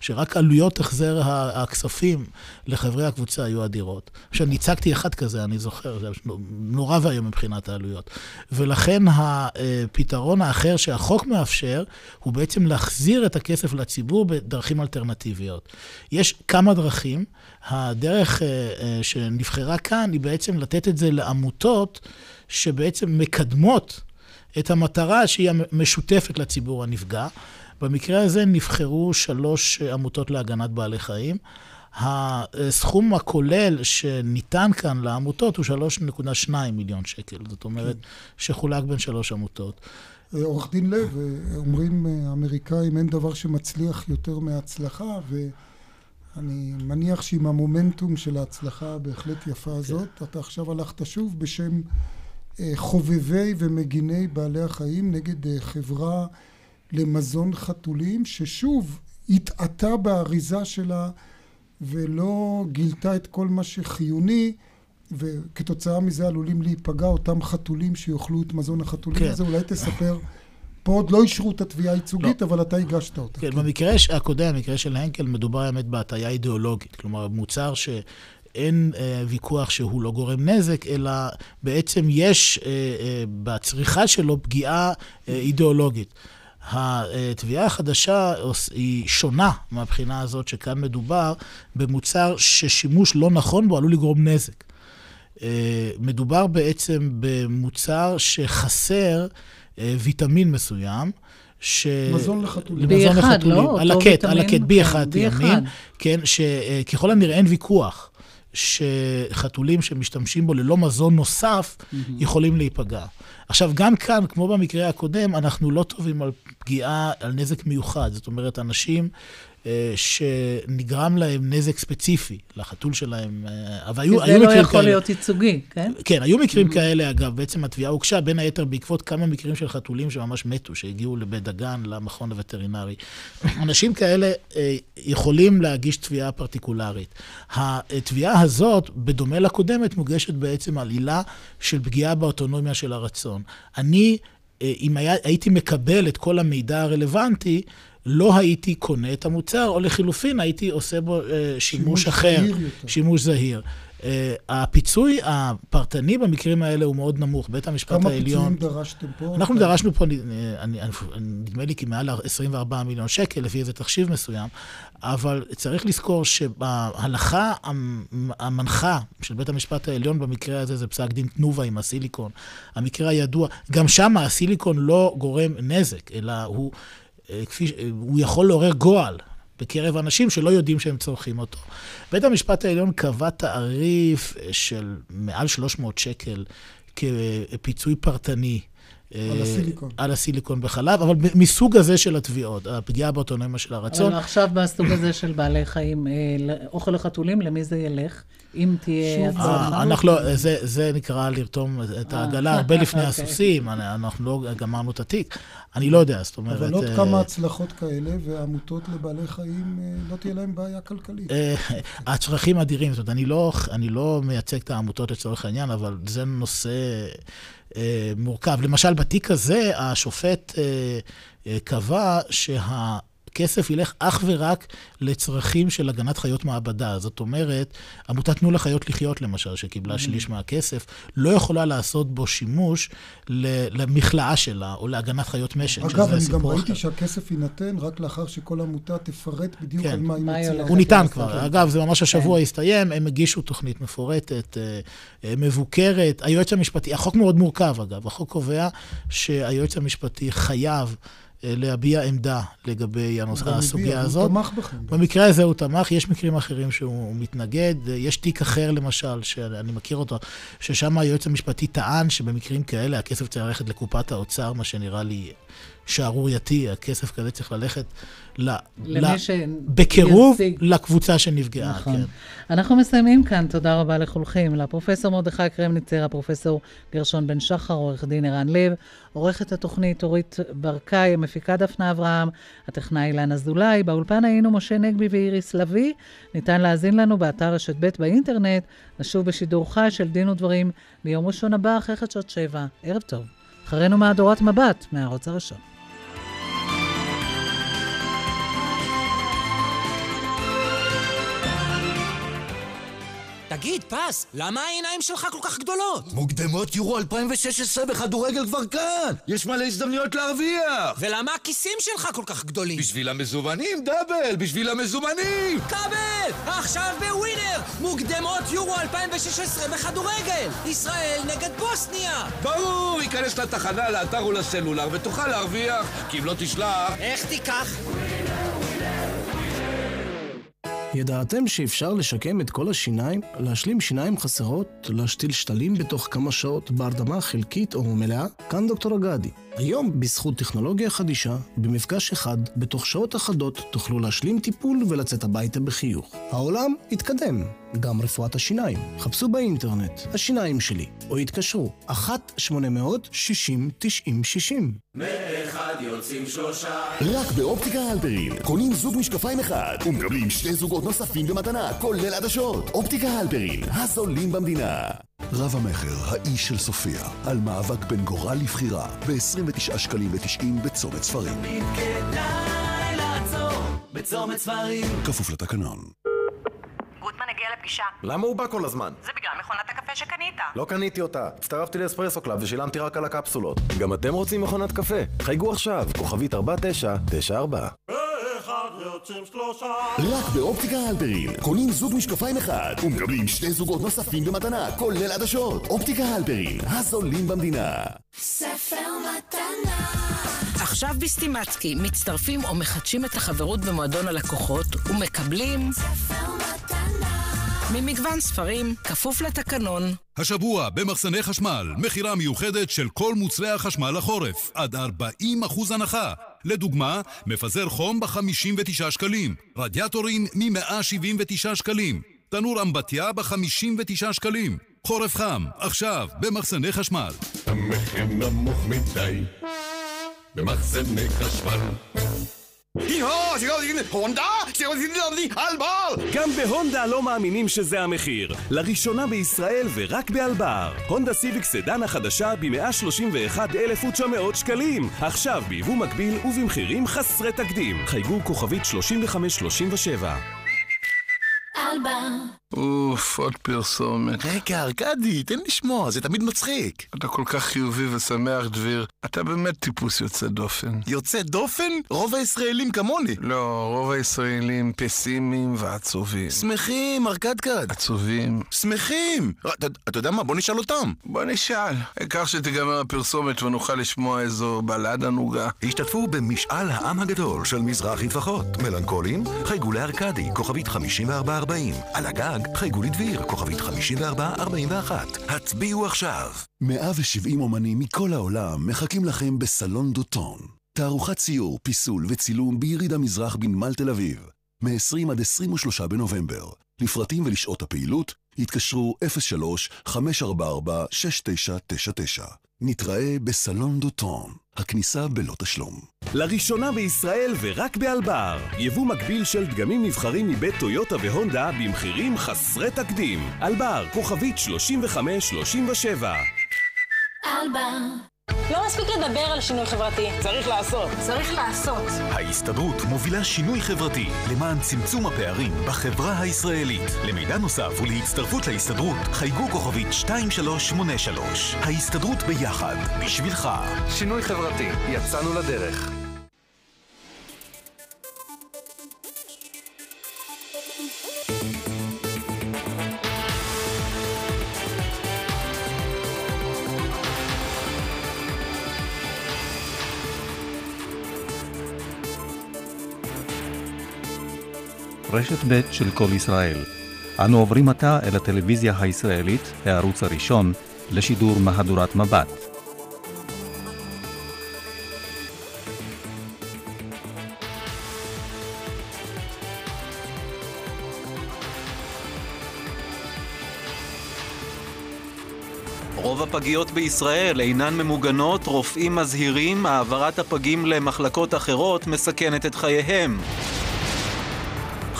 שרק עלויות החזר הכספים לחברי הקבוצה היו אדירות. עכשיו, ניצגתי אחד כזה, אני זוכר, זה נורא ואיום מבחינת העלויות. ולכן הפתרון האחר שהחוק מאפשר, הוא בעצם להחזיר את הכסף לציבור בדרכים אלטרנטיביות. יש כמה דרכים. הדרך אה, אה, שנבחרה כאן היא בעצם לתת את זה לעמותות שבעצם מקדמות את המטרה שהיא המשותפת לציבור הנפגע. במקרה הזה נבחרו שלוש עמותות להגנת בעלי חיים. הסכום הכולל שניתן כאן לעמותות הוא 3.2 מיליון שקל. זאת אומרת, כן. שחולק בין שלוש עמותות. אה, עורך דין לב, אומרים האמריקאים, אין דבר שמצליח יותר מהצלחה, ו... אני מניח שעם המומנטום של ההצלחה הבהחלט יפה כן. הזאת, אתה עכשיו הלכת שוב בשם אה, חובבי ומגיני בעלי החיים נגד אה, חברה למזון חתולים, ששוב התעתה באריזה שלה ולא גילתה את כל מה שחיוני, וכתוצאה מזה עלולים להיפגע אותם חתולים שיאכלו את מזון החתולים כן. הזה. אולי תספר פה עוד לא אישרו את התביעה הייצוגית, לא. אבל אתה הגשת אותה. כן, כן. במקרה הקודם, במקרה של הנקל, מדובר באמת בהטייה אידיאולוגית. כלומר, מוצר ש... אין אה, ויכוח שהוא לא גורם נזק, אלא בעצם יש אה, אה, בצריכה שלו פגיעה אה, אידיאולוגית. התביעה החדשה היא שונה מהבחינה הזאת שכאן מדובר במוצר ששימוש לא נכון בו עלול לגרום נזק. אה, מדובר בעצם במוצר שחסר אה, ויטמין מסוים. ש... מזון לחתולים. אחד, לחתולים. לא? על הקט, על הקט, בי אחד תיאמין. כן, שככל הנראה אין ויכוח שחתולים שמשתמשים בו ללא מזון נוסף mm-hmm. יכולים להיפגע. עכשיו, גם כאן, כמו במקרה הקודם, אנחנו לא טובים על פגיעה, על נזק מיוחד. זאת אומרת, אנשים אה, שנגרם להם נזק ספציפי, לחתול שלהם, אה, אבל היו, היו לא מקרים כאלה. זה לא יכול להיות ייצוגי, כן? כן, היו מקרים mm-hmm. כאלה, אגב, בעצם התביעה הוגשה בין היתר בעקבות כמה מקרים של חתולים שממש מתו, שהגיעו לבית דגן, למכון הווטרינרי. אנשים כאלה אה, יכולים להגיש תביעה פרטיקולרית. התביעה הזאת, בדומה לקודמת, מוגשת בעצם על עילה של פגיעה באוטונומיה של הרצון. אני, אם היה, הייתי מקבל את כל המידע הרלוונטי, לא הייתי קונה את המוצר, או לחילופין הייתי עושה בו uh, שימוש, שימוש אחר, זהיר שימוש זהיר. Uh, הפיצוי הפרטני במקרים האלה הוא מאוד נמוך. בית המשפט כמה העליון... כמה פיצויים דרשתם פה? אנחנו אתה... דרשנו פה, אני, אני, נדמה לי כי מעל 24 מיליון שקל, לפי איזה תחשיב מסוים, אבל צריך לזכור שבהלכה המנחה של בית המשפט העליון במקרה הזה זה פסק דין תנובה עם הסיליקון. המקרה הידוע, גם שם הסיליקון לא גורם נזק, אלא הוא... אה, כפי, הוא יכול לעורר גועל בקרב אנשים שלא יודעים שהם צורכים אותו. בית המשפט העליון קבע תעריף של מעל 300 שקל כפיצוי פרטני. אה, על הסיליקון. על הסיליקון בחלב, אבל מסוג הזה של התביעות, הפגיעה באוטונומיה של הרצון. אבל עכשיו בסוג הזה של בעלי חיים, אה, אוכל לחתולים, למי זה ילך? אם תהיה הצלחה? אנחנו לא, זה, זה נקרא לרתום את העגלה הרבה לפני אוקיי. הסוסים, אנחנו לא גמרנו את התיק. אני לא יודע, זאת אומרת... אבל עוד כמה הצלחות כאלה, ועמותות לבעלי חיים, לא תהיה להם בעיה כלכלית. הצרכים אדירים, זאת אומרת, אני לא, אני לא מייצג את העמותות לצורך העניין, אבל זה נושא... אה, מורכב. למשל, בתיק הזה השופט אה, אה, קבע שה... הכסף ילך אך ורק לצרכים של הגנת חיות מעבדה. זאת אומרת, עמותת תנו לחיות לחיות, למשל, שקיבלה mm-hmm. שליש מהכסף, לא יכולה לעשות בו שימוש למכלאה שלה או להגנת חיות משק. אגב, אני גם ראיתי שהכסף יינתן רק לאחר שכל עמותה תפרט בדיוק כן. על מה היא מציעה. הוא ניתן כבר. אגב, זה ממש השבוע כן. הסתיים, הם הגישו תוכנית מפורטת, אה, אה, מבוקרת. היועץ המשפטי, החוק מאוד מורכב, אגב. החוק קובע שהיועץ המשפטי חייב... אה, להביע עמדה לגבי הסוגיה הזאת. הוא תמך בכם. במקרה הזה הוא תמך, יש מקרים אחרים שהוא מתנגד. יש תיק אחר, למשל, שאני מכיר אותו, ששם היועץ המשפטי טען שבמקרים כאלה הכסף צריך ללכת לקופת האוצר, מה שנראה לי שערורייתי, הכסף כזה צריך ללכת ל, למי ל, ש- בקירוב ישיג. לקבוצה שנפגעה. נכון. כן. אנחנו מסיימים כאן, תודה רבה לכולכם. לפרופסור מרדכי קרמניצר, הפרופסור גרשון בן שחר, עורך דין ערן לב, עורכת התוכנית אורית ברקאי, המפיקה דפנה אברהם, הטכנאי אילן אזולאי, באולפן היינו משה נגבי ואיריס לביא. ניתן להאזין לנו באתר רשת ב' באינטרנט, נשוב בשידור חי של דין ודברים ביום ראשון הבא אחרי חדשות שבע. ערב טוב. אחרינו מהדורת מבט, מהערוץ הראשון. תגיד, פס, למה העיניים שלך כל כך גדולות? מוקדמות יורו 2016 בכדורגל כבר כאן! יש מלא הזדמנויות להרוויח! ולמה הכיסים שלך כל כך גדולים? בשביל המזומנים, דאבל! בשביל המזומנים! קבל! עכשיו בווינר! מוקדמות יורו 2016 בכדורגל! ישראל נגד בוסניה! ברור! ייכנס לתחנה, לאתר או לסלולר ותוכל להרוויח, כי אם לא תשלח... איך תיקח? ידעתם שאפשר לשקם את כל השיניים, להשלים שיניים חסרות, להשתיל שתלים בתוך כמה שעות בהרדמה חלקית או מלאה? כאן דוקטור אגדי. היום, בזכות טכנולוגיה חדישה, במפגש אחד, בתוך שעות אחדות, תוכלו להשלים טיפול ולצאת הביתה בחיוך. העולם התקדם, גם רפואת השיניים. חפשו באינטרנט, השיניים שלי, או התקשרו, 1-800-60-90-60. מאחד יוצאים שלושה. רק באופטיקה הלפרין קונים זוג משקפיים אחד ומקבלים שני זוגות נוספים במתנה, כולל עדשות. אופטיקה הלפרין, הזולים במדינה. רב המכר, האיש של סופיה, על מאבק בין גורל לבחירה, ב-29 שקלים ו-90 בצומת ספרים. כדאי לעצור בצומת ספרים. כפוף לתקנון. גוטמן הגיע לפגישה. למה הוא בא כל הזמן? זה בגלל מכונת הקפה שקנית. לא קניתי אותה. הצטרפתי לאספרסו קלאב ושילמתי רק על הקפסולות. גם אתם רוצים מכונת קפה? חייגו עכשיו, כוכבית 4994. רק באופטיקה הלפרין קונים זוג משקפיים אחד ומקבלים שני זוגות נוספים במתנה, כולל עדשות. אופטיקה הלפרין, הזולים במדינה. ספר מתנה. עכשיו בסטימצקי מצטרפים או מחדשים את החברות במועדון הלקוחות ומקבלים ממגוון ספרים, כפוף לתקנון. השבוע במחסני חשמל, מכירה מיוחדת של כל מוצרי החשמל לחורף, עד 40% הנחה. לדוגמה, מפזר חום ב-59 שקלים, רדיאטורים מ-179 שקלים, תנור אמבטיה ב-59 שקלים. חורף חם, עכשיו, במחסני חשמל. המחיר נמוך מדי במחסני חשמל גם בהונדה לא מאמינים שזה המחיר. לראשונה בישראל ורק באלבר. הונדה סיביק סדן החדשה ב-131,900 שקלים. עכשיו ביבוא מקביל ובמחירים חסרי תקדים. חייגו כוכבית 3537. אוף, עוד פרסומת. רגע, ארכדי, תן לשמוע, זה תמיד מצחיק. אתה כל כך חיובי ושמח, דביר. אתה באמת טיפוס יוצא דופן. יוצא דופן? רוב הישראלים כמוני. לא, רוב הישראלים פסימיים ועצובים. שמחים, ארכדקד. עצובים. שמחים! אתה אתה יודע מה? בוא נשאל אותם. בוא נשאל. העיקר שתיגמר הפרסומת ונוכל לשמוע איזו בלדה נוגה. השתתפו במשאל העם הגדול של מזרחי טפחות. מלנכולים? חייגו לארכדי, כוכבית 5440. על הגג, חייגו לדביר, כוכבית 5441. הצביעו עכשיו. 170 אומנים מכל העולם מחכים לכם בסלון דוטון. תערוכת ציור, פיסול וצילום ביריד המזרח בנמל תל אביב. מ-20 עד 23 בנובמבר. לפרטים ולשעות הפעילות, התקשרו 03-544-6999. נתראה בסלון דוטון. הכניסה בלא תשלום. לראשונה בישראל ורק באלבר. יבוא מקביל של דגמים נבחרים מבית טויוטה והונדה במחירים חסרי תקדים. אלבר, כוכבית 3537. אלבר. לא מספיק לדבר על שינוי חברתי. צריך לעשות. צריך לעשות. ההסתדרות מובילה שינוי חברתי למען צמצום הפערים בחברה הישראלית. למידע נוסף ולהצטרפות להסתדרות, חייגו כוכבית 2383. ההסתדרות ביחד, בשבילך. שינוי חברתי, יצאנו לדרך. רשת ב' של כל ישראל. אנו עוברים עתה אל הטלוויזיה הישראלית, הערוץ הראשון, לשידור מהדורת מבט. רוב הפגיות בישראל אינן ממוגנות, רופאים מזהירים, העברת הפגים למחלקות אחרות מסכנת את חייהם.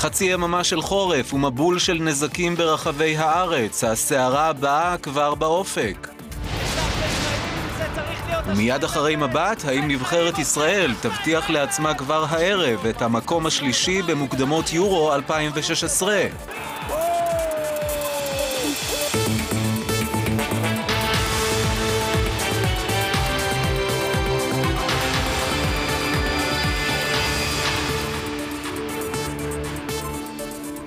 חצי יממה של חורף ומבול של נזקים ברחבי הארץ, הסערה הבאה כבר באופק. ומיד אחרי מבט, האם נבחרת ישראל תבטיח לעצמה כבר הערב את המקום השלישי במוקדמות יורו 2016?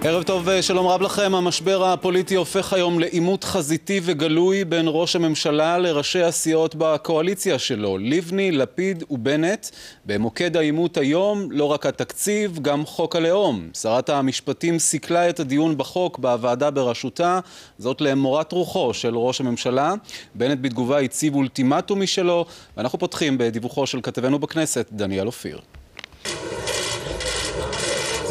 ערב טוב, שלום רב לכם. המשבר הפוליטי הופך היום לעימות חזיתי וגלוי בין ראש הממשלה לראשי הסיעות בקואליציה שלו, לבני, לפיד ובנט. במוקד העימות היום לא רק התקציב, גם חוק הלאום. שרת המשפטים סיכלה את הדיון בחוק בוועדה בראשותה, זאת למורת רוחו של ראש הממשלה. בנט בתגובה הציב אולטימטום משלו, ואנחנו פותחים בדיווחו של כתבנו בכנסת, דניאל אופיר.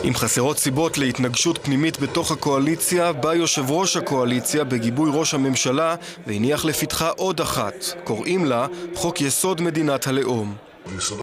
אם חסרות סיבות להתנגשות פנימית בתוך הקואליציה, בא יושב ראש הקואליציה בגיבוי ראש הממשלה והניח לפתחה עוד אחת. קוראים לה חוק יסוד מדינת הלאום.